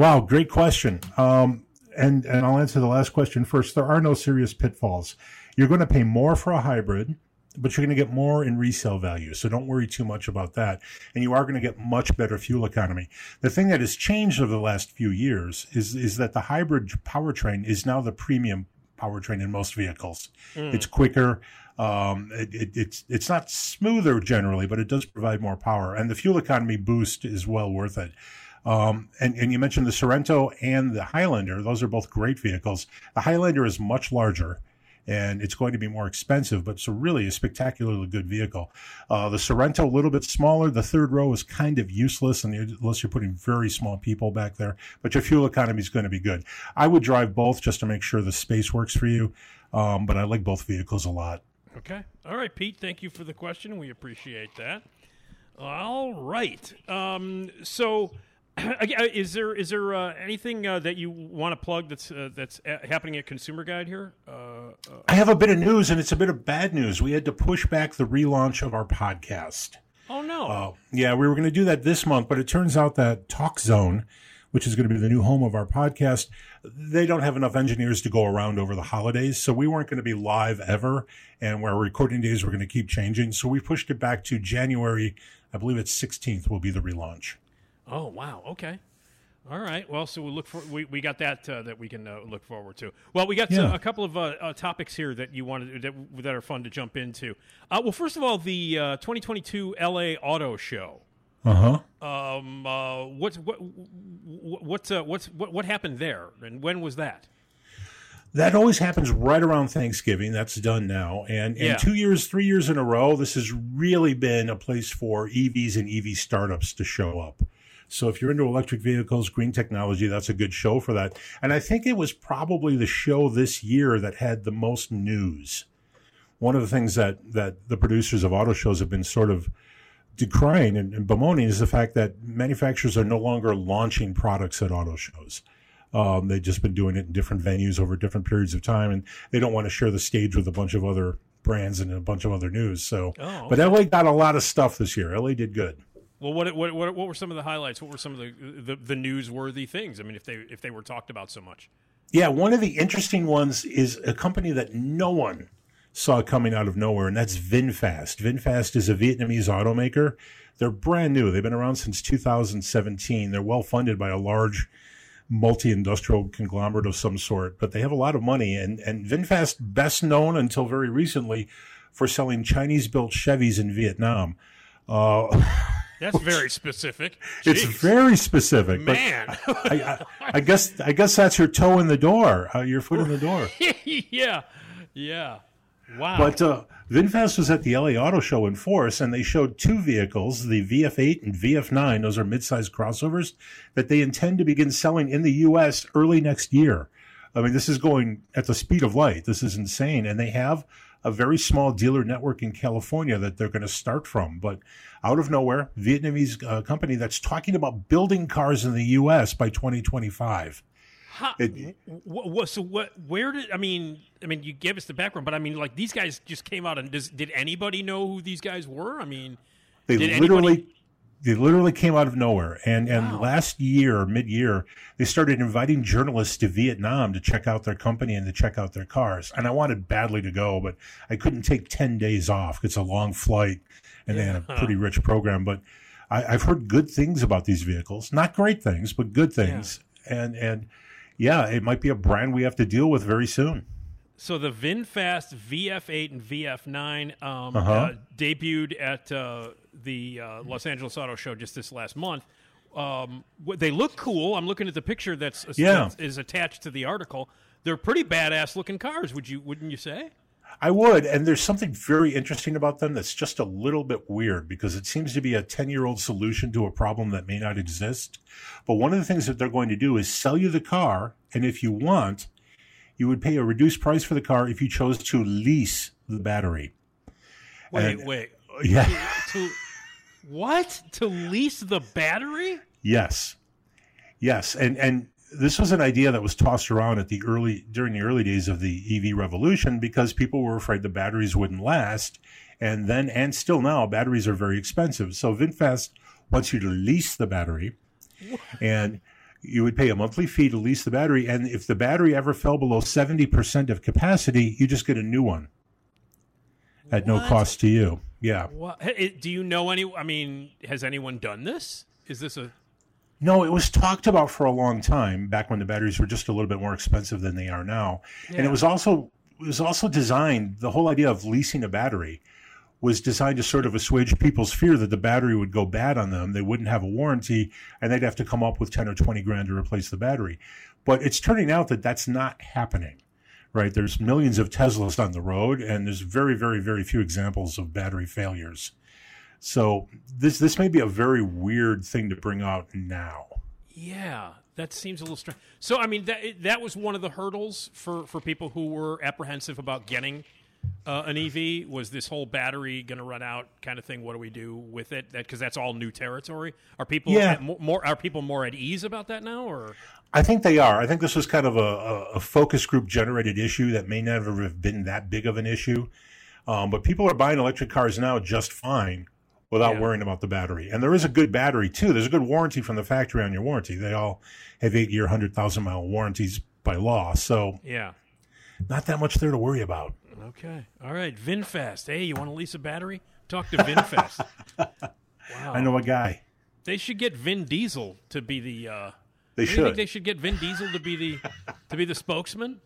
Wow, great question. Um, and and I'll answer the last question first. There are no serious pitfalls. You're going to pay more for a hybrid, but you're going to get more in resale value. So don't worry too much about that. And you are going to get much better fuel economy. The thing that has changed over the last few years is is that the hybrid powertrain is now the premium powertrain in most vehicles. It's quicker. Um, it, it, it's it's not smoother generally, but it does provide more power, and the fuel economy boost is well worth it. Um, and, and you mentioned the Sorento and the Highlander; those are both great vehicles. The Highlander is much larger, and it's going to be more expensive, but it's a really a spectacularly good vehicle. Uh, the Sorento a little bit smaller. The third row is kind of useless unless you're putting very small people back there. But your fuel economy is going to be good. I would drive both just to make sure the space works for you. Um, but I like both vehicles a lot. Okay. All right, Pete. Thank you for the question. We appreciate that. All right. Um, so, is there is there uh, anything uh, that you want to plug that's uh, that's uh, happening at Consumer Guide here? Uh, uh, I have a bit of news, and it's a bit of bad news. We had to push back the relaunch of our podcast. oh no. Uh, yeah, we were going to do that this month, but it turns out that Talk Zone, which is going to be the new home of our podcast, they don't have enough engineers to go around over the holidays. So we weren't going to be live ever. And our recording days were going to keep changing. So we pushed it back to January, I believe it's 16th will be the relaunch. Oh wow. Okay. All right. Well, so we look for we, we got that uh, that we can uh, look forward to. Well, we got uh, Yeah. a couple of uh, uh, topics here that you wanted that that are fun to jump into. Uh, well, first of all, the uh, 2022 LA Auto Show. Uh huh. Um, uh, what's what what's uh, what's what what happened there, and when was that? That always happens right around Thanksgiving. That's done now. And, Yeah. and two years, three years in a row, this has really been a place for EVs and EV startups to show up. So if you're into electric vehicles, green technology, that's a good show for that. And I think it was probably the show this year that had the most news. One of the things that, that the producers of auto shows have been sort of decrying and, and bemoaning is the fact that manufacturers are no longer launching products at auto shows. Um, they've just been doing it in different venues over different periods of time, and they don't want to share the stage with a bunch of other brands and a bunch of other news. So, Oh, but LA got a lot of stuff this year. LA did good. Well, what, what what what were some of the highlights? What were some of the the, the newsworthy things? I mean, if they if they were talked about so much. Yeah, one of the interesting ones is a company that no one saw coming out of nowhere, and that's VinFast. VinFast is a Vietnamese automaker. They're brand new. They've been around since 2017. They're well funded by a large multi-industrial conglomerate of some sort, but they have a lot of money. And, and VinFast, best known until very recently for selling Chinese-built Chevys in Vietnam. Uh, That's very specific. it's very specific. but Man. I, I, I guess I guess that's your toe in the door, uh, your foot in the door. yeah, yeah. Wow. But uh, VinFast was at the LA Auto Show in force, and they showed two vehicles, the VF8 and VF9. Those are mid-sized crossovers that they intend to begin selling in the U.S. early next year. I mean, this is going at the speed of light. This is insane, and they have a very small dealer network in California that they're going to start from. But out of nowhere, Vietnamese uh, company that's talking about building cars in the U.S. by 2025. How, It- wh- wh- so what? Where did I mean? I mean, you gave us the background, but I mean, like these guys just came out, and does, did anybody know who these guys were? I mean, They Did literally anybody- they literally came out of nowhere. And and Wow. last year, mid year, they started inviting journalists to Vietnam to check out their company and to check out their cars. And I wanted badly to go, but I couldn't take ten days off. It's a long flight, and they had a pretty rich program. But I, I've heard good things about these vehicles. Not great things, but good things. And and yeah, it might be a brand we have to deal with very soon. so the VinFast VF8 and VF9 um, Uh-huh. uh, debuted at uh, the uh, Los Angeles Auto Show just this last month. Um, they look cool. I'm looking at the picture that's Yeah. that is attached to the article. They're pretty badass looking cars. Would you? Wouldn't you say? I would, and there's something very interesting about them that's just a little bit weird because it seems to be a 10 year old solution to a problem that may not exist. But one of the things that they're going to do is sell you the car, and if you want, you would pay a reduced price for the car if you chose to lease the battery. Wait, And- wait. Yeah, to what? To lease the battery? yes, yes, and and this was an idea that was tossed around at the early during the early days of the EV revolution because people were afraid the batteries wouldn't last, and then and still now batteries are very expensive. So VinFast wants you to lease the battery, and you would pay a monthly fee to lease the battery, and if the battery ever fell below seventy percent of capacity, you just get a new one at no cost to you. Yeah. What? Do you know any? I mean, has anyone done this? Is this a? No, it was talked about for a long time back when the batteries were just a little bit more expensive than they are now. And it was also it was also designed the whole idea of leasing a battery was designed to sort of assuage people's fear that the battery would go bad on them, they wouldn't have a warranty, and they'd have to come up with 10 or 20 grand to replace the battery. But it's turning out that that's not happening. Right? There's millions of Teslas on the road and there's very very very few examples of battery failures. So this this may be a very weird thing to bring out now. Yeah, that seems a little strange. So, I mean, that that was one of the hurdles for for people who were apprehensive about getting uh, an EV. Was this whole battery going to run out kind of thing? What do we do with it? That because that's all new territory. Are people Yeah. at more are people more at ease about that now, or I think they are. I think this was kind of a, a, a focus group generated issue that may never have been that big of an issue. Um, but people are buying electric cars now just fine without Yeah. worrying about the battery. And there is a good battery too. There's a good warranty from the factory on your warranty. They all have eight year, 100,000 mile warranties by law. So yeah? not that much there to worry about. Okay, all right. VinFast. Hey, you want to lease a battery? Talk to VinFast. wow, I know a guy. they should get Vin Diesel to be the. Uh, They do you think they should get Vin Diesel to be the to be the spokesman?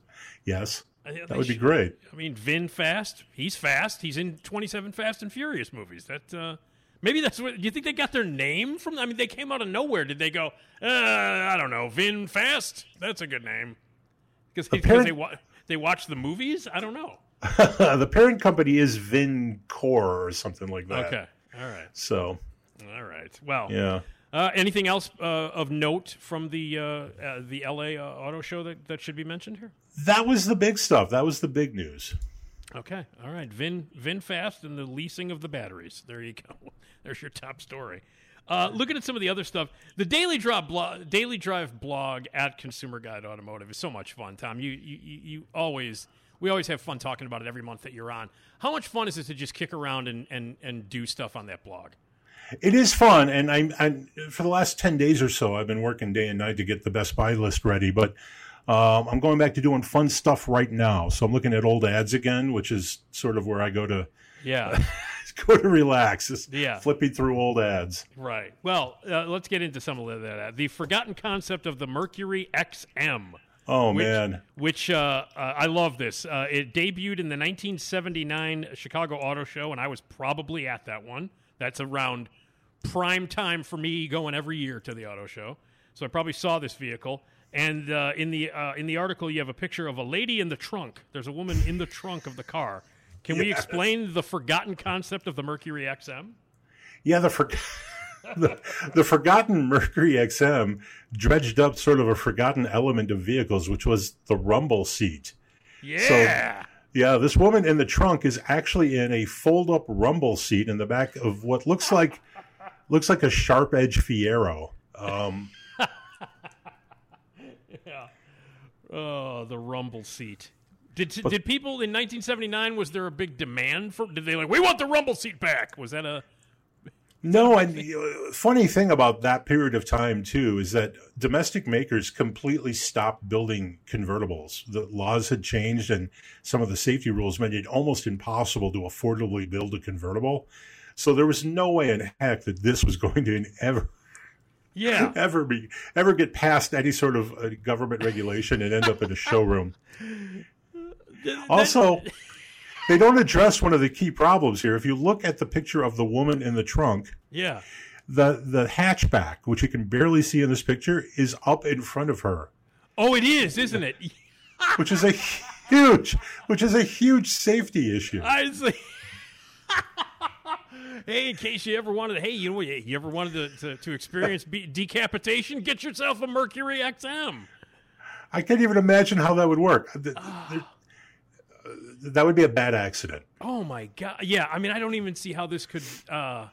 yes. That would be great. I mean, Vin Fast. He's fast. He's in 27 Fast and Furious movies. That uh, maybe that's what. Do you think they got their name from? I mean, they came out of nowhere. Did they go? Uh, I don't know. Vin Fast. That's a good name. Because Apparent- they wa- they watch the movies. I don't know. the parent company is VinCore or something like that. Okay. All right. So, All right. Well. yeah. Uh, anything else uh, of note from the uh, uh, the LA uh, auto show that, that should be mentioned here? That was the big stuff. That was the big news. Okay. All right. Vin VinFast and the leasing of the batteries. There you go. There's your top story. Uh, looking at some of the other stuff, the Daily Drive blog, Daily Drive blog at Consumer Guide Automotive is so much fun. Tom, you, you you you always we always have fun talking about it every month that you're on. How much fun is it to just kick around and and and do stuff on that blog? It is fun, and I'm, I'm for the last ten days or so, I've been working day and night to get the Best Buy list ready. But um, I'm going back to doing fun stuff right now. So I'm looking at old ads again, which is sort of where I go to Yeah. go to relax. Is Yeah. flipping through old ads. Right. Well, uh, let's get into some of that. The forgotten concept of the Mercury XM. Oh which, man, Which uh, uh, I love this. Uh, it debuted in the 1979 Chicago Auto Show, and I was probably at that one. That's around prime time for me going every year to the auto show. So I probably saw this vehicle. And uh, in the uh, in the article, you have a picture of a lady in the trunk. There's a woman in the trunk of the car. Can we explain the forgotten concept of the Mercury XM? yeah, the for. The, the forgotten Mercury XM dredged up sort of a forgotten element of vehicles, which was the rumble seat. Yeah. So, Yeah, this woman in the trunk is actually in a fold-up rumble seat in the back of what looks like looks like a sharp edge Fiero. Um, yeah. Oh, the rumble seat. Did did people in 1979 was there a big demand for did they like we want the rumble seat back? Was that a no, and uh, funny thing about that period of time too is that domestic makers completely stopped building convertibles. The laws had changed, and some of the safety rules made it almost impossible to affordably build a convertible. So there was no way in heck that this was going to ever Yeah. ever be ever get past any sort of uh, government regulation and end up in a showroom. Also, they don't address one of the key problems here. If you look at the picture of the woman in the trunk, Yeah. the the hatchback, which you can barely see in this picture, is up in front of her, Oh, it is, isn't it? which is a huge, which is a huge safety issue. I see. Hey, in case you ever wanted, hey, you know, you you ever wanted to, to, to experience be- decapitation, get yourself a Mercury XM. I can't even imagine how that would work. Th- there- uh, That would be a bad accident. Oh my god! Yeah, I mean, I don't even see how this could. uh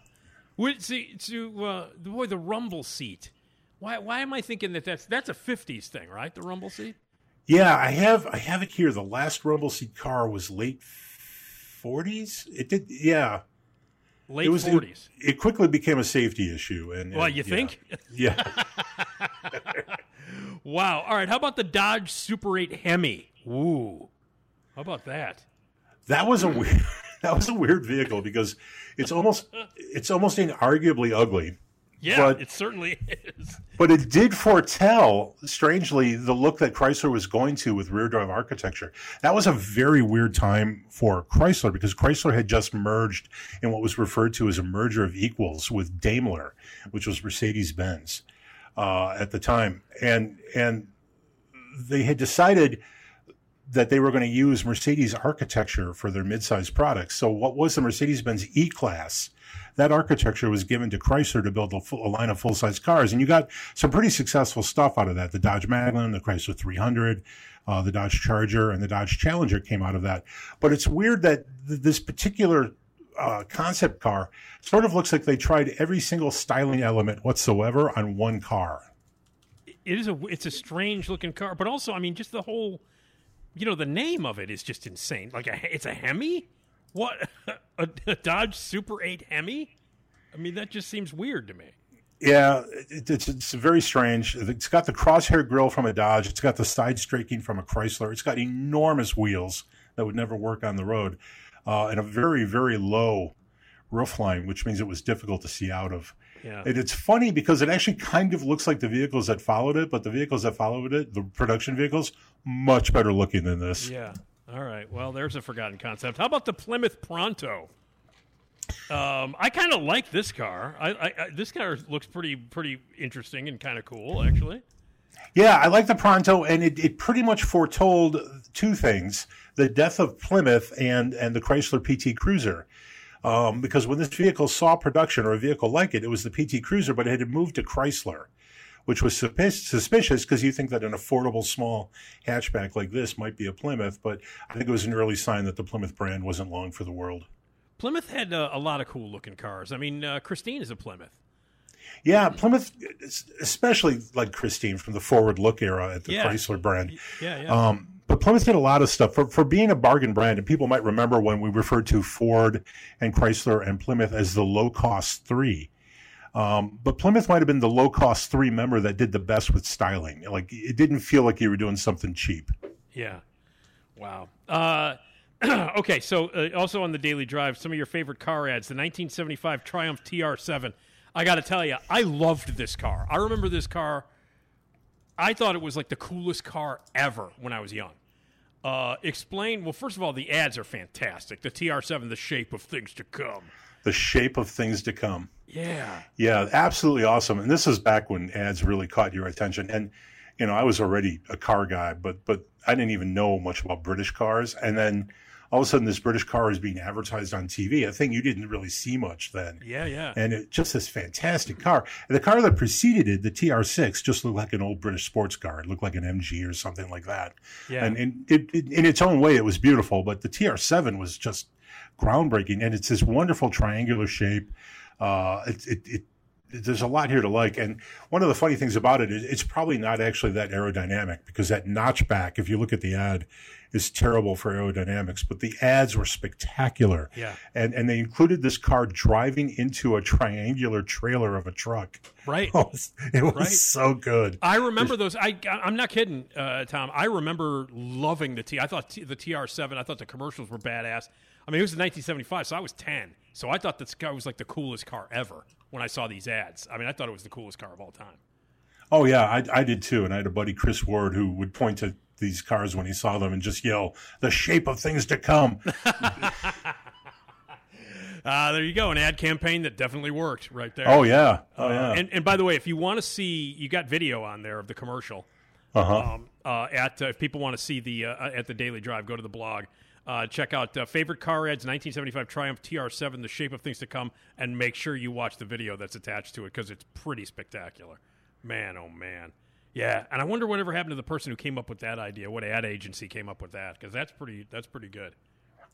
Would see to uh, the boy the rumble seat. Why? Why am I thinking that that's that's a '50s thing, right? The rumble seat. Yeah, I have I have it here. The last rumble seat car was late forties. It did, yeah. Late it was it- 40s. It, quickly became a safety issue, and, Well, you yeah. think? Yeah, Wow. All right. How about the Dodge Super 8 Hemi? Ooh. How about that? that was a weird that was a weird vehicle because it's almost it's almost inarguably ugly. Yeah, But- it certainly is. But it did foretell, strangely, the look that Chrysler was going to with rear drive architecture. That was a very weird time for Chrysler because Chrysler had just merged in what was referred to as a merger of equals with Daimler, which was Mercedes Benz uh, at the time, and and they had decided that they were going to use Mercedes architecture for their midsize products. So what was the Mercedes-Benz E-Class? That architecture was given to Chrysler to build a, full, a line of full-size cars, and you got some pretty successful stuff out of that. The Dodge Magnum, the Chrysler 300, uh, the Dodge Charger, and the Dodge Challenger came out of that. But it's weird that th- this particular uh, concept car sort of looks like they tried every single styling element whatsoever on one car. It is a it's a strange looking car, but also I mean just the whole you know the name of it is just insane. Like a it's a Hemi? What a, a Dodge Super 8 Hemi? I mean that just seems weird to me. Yeah, it, it's it's very strange. It's got the crosshair grille from a Dodge. It's got the side straking from a Chrysler. It's got enormous wheels that would never work on the road, uh, and a very very low roofline, which means it was difficult to see out of. Yeah. And it's funny because it actually kind of looks like the vehicles that followed it, but the vehicles that followed it, the production vehicles, much better looking than this. Yeah. All right. Well, there's a forgotten concept. How about the Plymouth Pronto? Um, I kind of like this car. I, I, I this car looks pretty pretty interesting and kind of cool, actually. Yeah, I like the Pronto, and it, it pretty much foretold two things: the death of Plymouth and and the Chrysler PT Cruiser. Um, because when this vehicle saw production or a vehicle like it, it was the PT Cruiser, but it had moved to Chrysler, which was suspicious because you think that an affordable small hatchback like this might be a Plymouth, but I think it was an early sign that the Plymouth brand wasn't long for the world. Plymouth had uh, a lot of cool looking cars. I mean, uh, Christine is a Plymouth. Yeah, Plymouth, especially like Christine from the Forward Look era at the Yeah. Chrysler brand. Yeah, yeah. Um, but Plymouth did a lot of stuff for, for being a bargain brand. And people might remember when we referred to Ford and Chrysler and Plymouth as the low cost three. Um, but Plymouth might have been the low cost three member that did the best with styling. Like it didn't feel like you were doing something cheap. Yeah. Wow. Uh, okay, so uh, also on the Daily Drive, some of your favorite car ads. The 1975 Triumph TR7. I got to tell you, I loved this car. I remember this car. I thought it was like the coolest car ever when I was young. Uh, explain. Well, first of all, the ads are fantastic. The TR7, the shape of things to come. The shape of things to come. Yeah. Yeah, absolutely awesome. And this is back when ads really caught your attention. And you know, I was already a car guy, but but I didn't even know much about British cars. And then all of a sudden, this British car is being advertised on TV. A thing you didn't really see much then. Yeah, yeah. And it just this fantastic car. And the car that preceded it, the TR6, just looked like an old British sports car. It looked like an MG or something like that. Yeah. And, and it, it, in its own way, it was beautiful. But the TR7 was just groundbreaking, and it's this wonderful triangular shape. Uh, it, it, it there's a lot here to like, and one of the funny things about it is it's probably not actually that aerodynamic because that notchback, if you look at the ad, is terrible for aerodynamics. But the ads were spectacular, Yeah. and and they included this car driving into a triangular trailer of a truck. Right. It was, it was Right. so good. I remember those. I I'm not kidding, uh, Tom. I remember loving the T. I thought t- the TR7. I thought the commercials were badass. I mean, it was in 1975, so I was 10. So I thought this car was like the coolest car ever when I saw these ads. I mean, I thought it was the coolest car of all time. Oh yeah, I, I did too. And I had a buddy, Chris Ward, who would point to these cars when he saw them and just yell, "The shape of things to come." Uh, there you go, an ad campaign that definitely worked right there. oh yeah, oh Uh, yeah. and, and by the way, if you want to see, you got video on there of the commercial. Uh huh. Um, uh, at uh, if people want to see the uh, at the Daily Drive, go to the blog. Uh, check out uh, favorite car ads, 1975 Triumph TR7, the shape of things to come, and make sure you watch the video that's attached to it because it's pretty spectacular. Man, oh man, yeah. And I wonder whatever happened to the person who came up with that idea. What ad agency came up with that? Because that's pretty that's pretty good.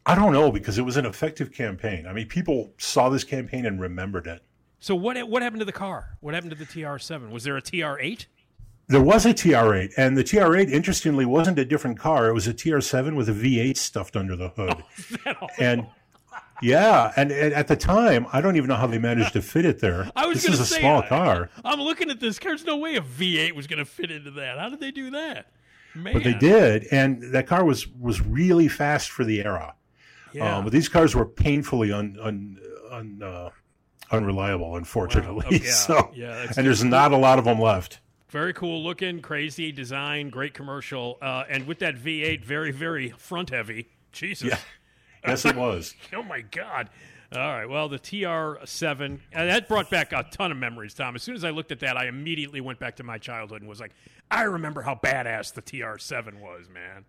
I don't know because it was an effective campaign. I mean, people saw this campaign and remembered it. So what what happened to the car? What happened to the TR7? Was there a TR8? There was a TR8, and the TR8, interestingly, wasn't a different car. It was a TR7 with a V8 stuffed under the hood. and yeah, and, and at the time, I don't even know how they managed to fit it there. I was this is a say, small I- car, I'm looking at this car. There's no way a V8 was going to fit into that. How did they do that? Man, but they did, and that car was was really fast for the era. Yeah. Um, but these cars were painfully un, un, un, uh, unreliable, unfortunately. Oh, yeah. so, Yeah, and there's not a lot of them left. Very cool looking, crazy design, great commercial, uh, and with that V8, very very front heavy. Jesus. Yeah. Yes, it was. Oh my God. All right. Well, the TR7 uh, that brought back a ton of memories, Tom. As soon as I looked at that, I immediately went back to my childhood and was like, I remember how badass the TR7 was, man.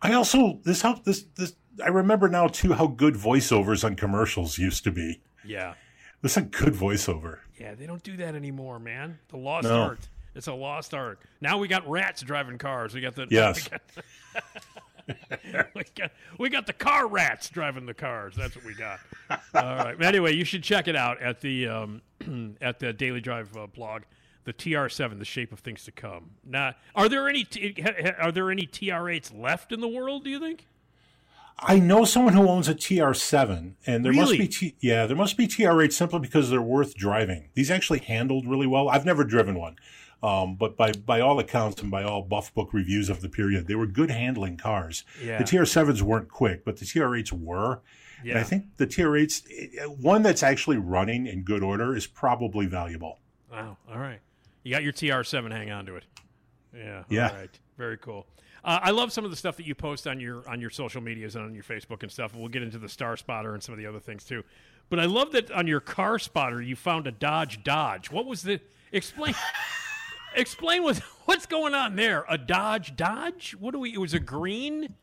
I also this helped this this I remember now too how good voiceovers on commercials used to be. Yeah. This is a good voiceover. Yeah, they don't do that anymore, man. The lost No. art. It's a lost art. Now we got rats driving cars. We got the Yes. We got, we got, we got the car rats driving the cars. That's what we got. All right. Anyway, you should check it out at the um, at the Daily Drive uh, blog. The TR7, the shape of things to come. Now, are there any t- ha- ha- are there any TR8s left in the world? Do you think? I know someone who owns a TR7, and there must be T- yeah, there must be TR8 simply because they're worth driving. These actually handled really well. I've never driven one, um, but by by all accounts and by all Buff Book reviews of the period, they were good handling cars. Yeah. The TR7s weren't quick, but the TR8s were. And I think the TR8s, eh, one that's actually running in good order, is probably valuable. Wow. All right. You got your TR7. Hang on to it. Yeah. Yeah. All right. Very cool. Uh, I love some of the stuff that you post on your on your social medias and on your Facebook and stuff. We'll get into the Star Spotter and some of the other things too. But I love that on your car spotter you found a Dodge Dodge. What was the explain? Explain what what's going on there? A Dodge Dodge? What do we? It was a green,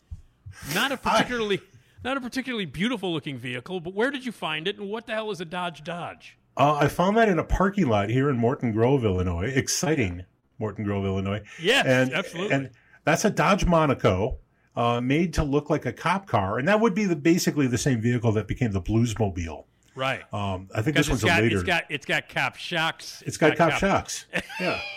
not a particularly not a particularly beautiful looking vehicle. But where did you find it? And what the hell is a Dodge Dodge? Uh, I found that in a parking lot here in Morton Grove, Illinois. Exciting, Morton Grove, Illinois. Yes, and, absolutely. And that's a Dodge Monaco. uh, made to look like a cop car, and that would be the basically the same vehicle that became the Bluesmobile. Right. Um, I think this one's got, a later. It's got it's got cop shocks. it's got cop shocks. Yeah.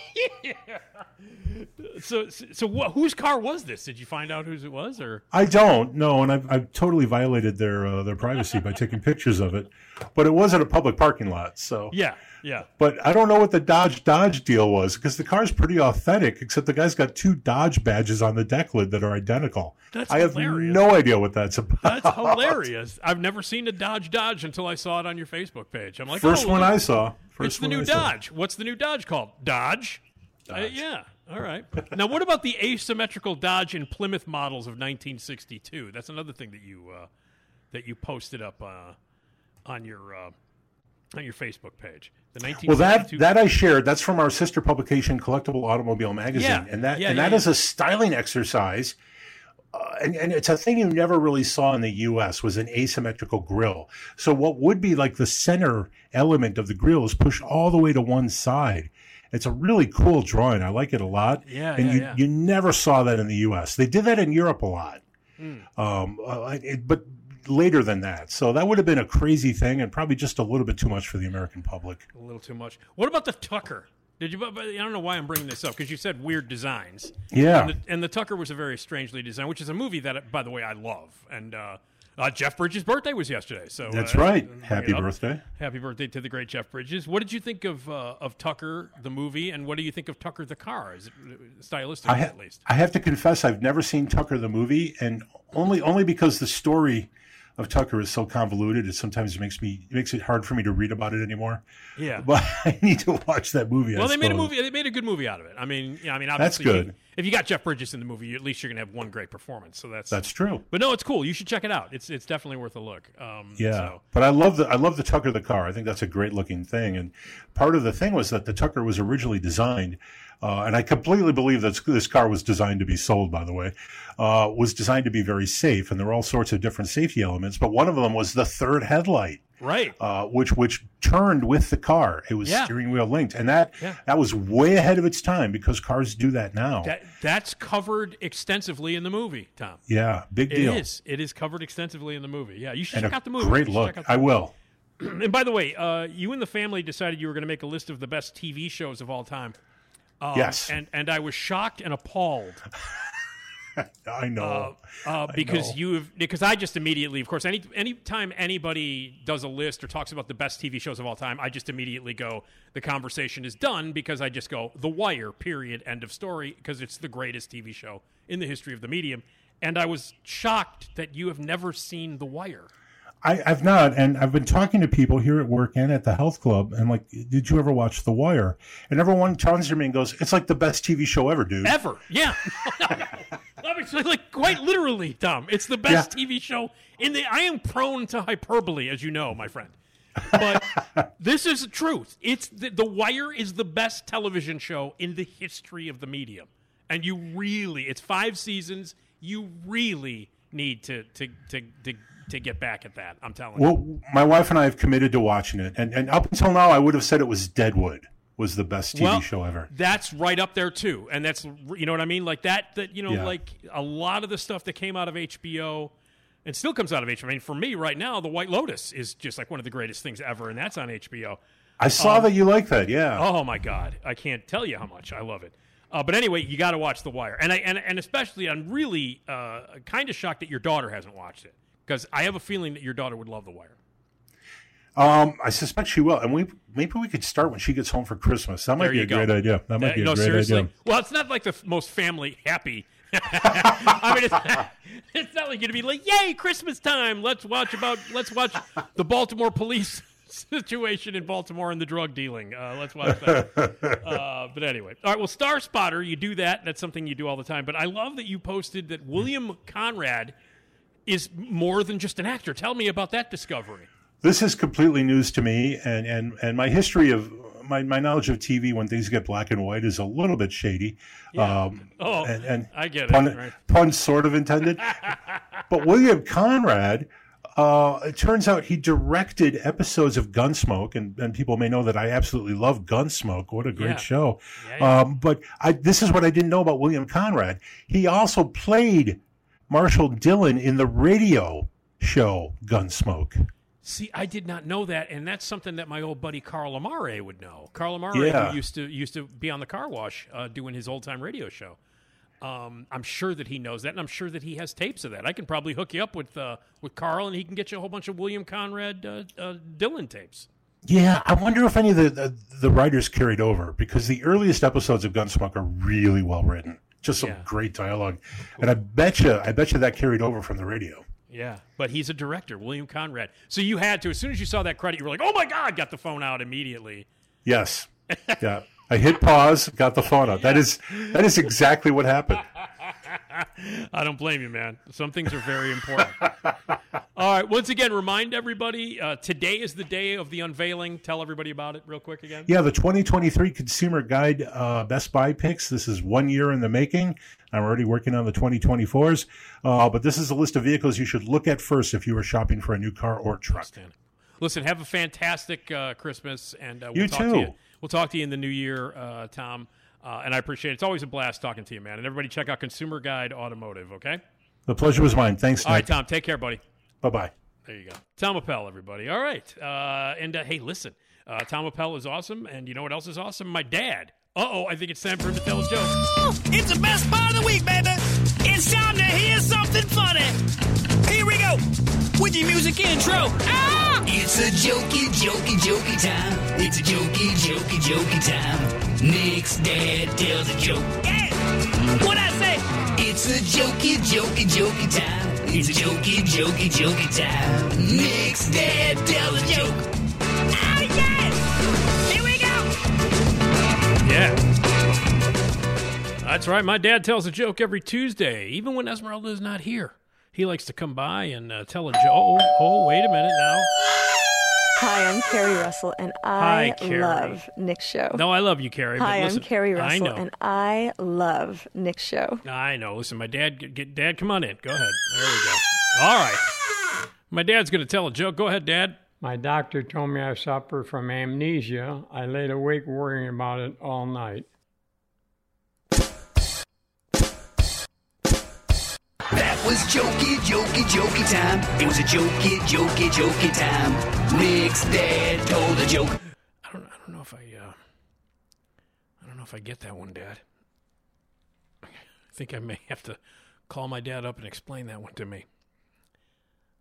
So so, so what, whose car was this? Did you find out whose it was, or I don't know, and I've, I've totally violated their uh, their privacy by taking pictures of it. But it wasn't a public parking lot, so yeah, yeah. But I don't know what the Dodge Dodge deal was because the car's pretty authentic, except the guy's got two Dodge badges on the deck lid that are identical. That's I have hilarious. no idea what that's about. That's hilarious. I've never seen a Dodge Dodge until I saw it on your Facebook page. I'm like, First oh, one look, I saw. First it's the new I saw. Dodge. What's the new Dodge called? Dodge. Uh, yeah. All right. now, what about the asymmetrical Dodge and Plymouth models of 1962? That's another thing that you uh, that you posted up uh, on your uh, on your Facebook page. The 1962. Well, that that I shared. That's from our sister publication, Collectible Automobile Magazine, Yeah. and that Yeah, and yeah, that is a styling exercise. Uh, and, and it's a thing you never really saw in the U.S. was an asymmetrical grill. So what would be like the center element of the grill is pushed all the way to one side. It's a really cool drawing. I like it a lot. Yeah, and you you never saw that in the U.S. They did that in Europe a lot. Hmm. Um, uh, it, but later than that. So that would have been a crazy thing and probably just a little bit too much for the American public. A little too much. What about the Tucker? Did you? I don't know why I'm bringing this up because you said weird designs. Yeah. And the, and the Tucker was a very strangely designed, which is a movie that, by the way, I love. And uh, uh, Jeff Bridges' birthday was yesterday, so That's uh, right. Happy birthday. Happy birthday to the great Jeff Bridges. What did you think of uh, of Tucker the movie, and what do you think of Tucker the car? Is it uh, stylistically I, ha- at least? I have to confess I've never seen Tucker the movie, and only only because the story of Tucker is so convoluted, it sometimes makes me it makes it hard for me to read about it anymore. Yeah. But I need to watch that movie. I Well, they made a movie. They made a good movie out of it. I mean, yeah, I mean, obviously, That's good. you- if you got Jeff Bridges in the movie, you, at least you're gonna have one great performance. So that's That's true. But no, it's cool. You should check it out. It's it's definitely worth a look. Um, Yeah, so- but I love the I love the Tucker the car. I think that's a great looking thing. And part of the thing was that the Tucker was originally designed, uh, and I completely believe that this car was designed to be sold. By the way, uh, was designed to be very safe, and there were all sorts of different safety elements. But one of them was the third headlight. Right. Uh, which which turned with the car. It was Yeah. steering wheel linked, and that Yeah. that was way ahead of its time because cars do that now. That that's covered extensively in the movie, Tom. yeah, big deal. is. It is covered extensively in the movie. Yeah, you should And check out the movie. great look. check out the I movie. will. And by the way, uh, you and the family decided you were going to make a list of the best TV shows of all time. Um, Yes. and and I was shocked and appalled I know. uh, because know. you have because I just immediately, of course, any anytime anybody does a list or talks about the best TV shows of all time, I just immediately go, the conversation is done because I just go, The Wire, period, end of story, because it's the greatest TV show in the history of the medium. And I was shocked that you have never seen The Wire. I, I've not, and I've been talking to people here at work and at the health club, and like, did you ever watch The Wire? And everyone turns to me and goes, "It's like the best TV show ever, dude." Ever, yeah. Like quite literally, Tom. It's the best TV show in the. I am prone to hyperbole, as you know, my friend. But this is the truth. It's the, the Wire is the best television show in the history of the medium, and you really, it's five seasons. You really need to to to to, to get back at that. I'm telling you. Well, my wife and I have committed to watching it, and and up until now, I would have said it was Deadwood was the best TV well, show ever. That's right up there too, and that's you know what I mean. Like that, that you know, Yeah. like a lot of the stuff that came out of HBO and still comes out of HBO. I mean, for me right now, The White Lotus is just like one of the greatest things ever, and that's on HBO. I saw Um, that you like that. Yeah. Oh my god, I can't tell you how much I love it. Uh, but anyway, you got to watch The Wire, and I and, and especially I'm really uh, kind of shocked that your daughter hasn't watched it because I have a feeling that your daughter would love The Wire. Um, I suspect she will, and we maybe we could start when she gets home for Christmas. That might There be a go. great idea. That might Uh, be a no, great seriously. idea. Well, it's not like the f- most family happy. I mean, it's, it's not like you're gonna be like, "Yay, Christmas time! Let's watch about let's watch the Baltimore police situation in Baltimore and the drug dealing. Uh, let's watch that." uh, but anyway, all right. Well, Star Spotter, you do that. That's something you do all the time. But I love that you posted that William Conrad is more than just an actor. Tell me about that discovery. This is completely news to me, and and and my history of my, my knowledge of TV when things get black and white is a little bit shady. Um, Oh, and, and I get it, Pun, right. pun sort of intended. but William Conrad, uh, it turns out he directed episodes of Gunsmoke, and, and people may know that I absolutely love Gunsmoke. What a great Yeah. show! Yeah, yeah. Um, but I, this is what I didn't know about William Conrad. He also played Marshal Dillon in the radio show Gunsmoke. See, I did not know that, and that's something that my old buddy Carl Amari would know. Carl Amari Yeah. used to used to be on the car wash uh, doing his old time radio show. Um, I'm sure that he knows that, and I'm sure that he has tapes of that. I can probably hook you up with uh, with Carl, and he can get you a whole bunch of William Conrad uh, uh, Dillon tapes. Yeah, I wonder if any of the, the the writers carried over because the earliest episodes of Gunsmoke are really well written, just some Yeah. great dialogue, and I bet you, I bet you that carried over from the radio. Yeah, but he's a director, William Conrad. So you had to, as soon as you saw that credit, you were like, "Oh my god!" Got the phone out immediately. Yes, yeah. I hit pause, got the phone out. That is that is exactly what happened. I don't blame you, man. Some things are very important. All right. Once again, remind everybody uh, today is the day of the unveiling. Tell everybody about it real quick again. Yeah, the 2023 Consumer Guide uh, Best Buy picks. This is one year in the making. I'm already working on the 2024s, uh, but this is a list of vehicles you should look at first if you are shopping for a new car or truck. Listen, have a fantastic uh, Christmas, and uh, we'll You talk to too. you. We'll talk to you in the new year, uh, Tom. Uh, and I appreciate it. It's always a blast talking to you, man. And everybody, check out Consumer Guide Automotive. Okay. The pleasure was mine. Thanks, All right, Tom. Take care, buddy. Bye bye. There you go. Tom Appel, everybody. All right. Uh, and uh, hey, listen, uh, Tom Appel is awesome. And you know what else is awesome? My dad. Uh oh, I think it's time for him to tell a joke. It's the best part of the week, baby. It's time to hear something funny. Here we go with your music intro. Ah! It's a jokey, jokey, jokey time. It's a jokey, jokey, jokey time. Nick's dad tells a joke. Hey, what I say? It's a jokey, jokey, jokey time. It's a jokey, jokey, jokey time. Nick's dad tells a joke. Oh yeah! Here we go. Yeah. That's right. My dad tells a joke every Tuesday, even when Esmeralda is not here. He likes to come by and uh, tell a joke. Oh, oh, wait a minute now. Hi, I'm Keri Russell, and I Keri. love Nick's show. No, I love you, Keri. but Hi, listen, I'm Keri I Russell, know. and I love Nick's show. I know. Listen, my dad, get, get, Dad, come on in. Go ahead. There we go. All right. My dad's going to tell a joke. Go ahead, Dad. My doctor told me I suffer from amnesia. I laid awake worrying about it all night. That was jokey, jokey, jokey time. It was a jokey, jokey, jokey time. Nick's dad told a joke. I don't, I don't know if I, uh, I don't know if I get that one, Dad. I think I may have to call my dad up and explain that one to me.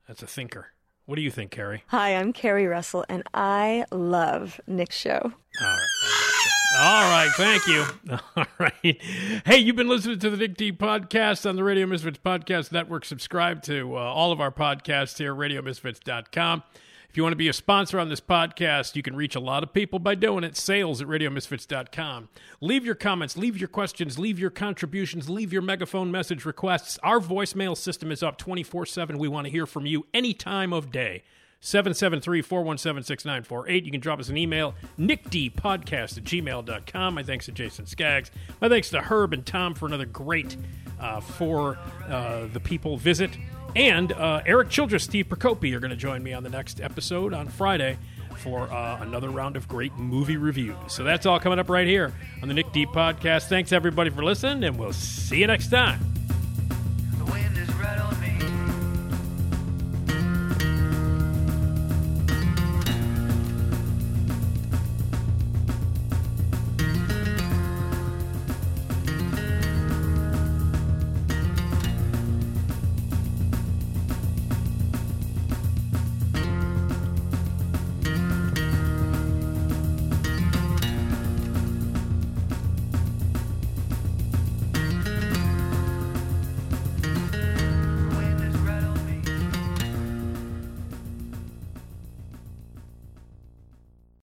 That's a thinker. What do you think, Keri? Hi, I'm Keri Russell, and I love Nick's show. All right. All right, thank you. All right. Hey, you've been listening to the Nick D podcast on the Radio Misfits Podcast Network. Subscribe to uh, all of our podcasts here, radiomisfits.com. If you want to be a sponsor on this podcast, you can reach a lot of people by doing it. Sales at radiomisfits.com. Leave your comments, leave your questions, leave your contributions, leave your megaphone message requests. Our voicemail system is up 24 7. We want to hear from you any time of day. 773 417 6948. You can drop us an email, nickdpodcast at gmail.com. My thanks to Jason Skaggs. My thanks to Herb and Tom for another great uh, For uh, the People visit. And uh, Erik Childress, Steve Prokopy are going to join me on the next episode on Friday for uh, another round of great movie reviews. So that's all coming up right here on the Nick D Podcast. Thanks, everybody, for listening, and we'll see you next time.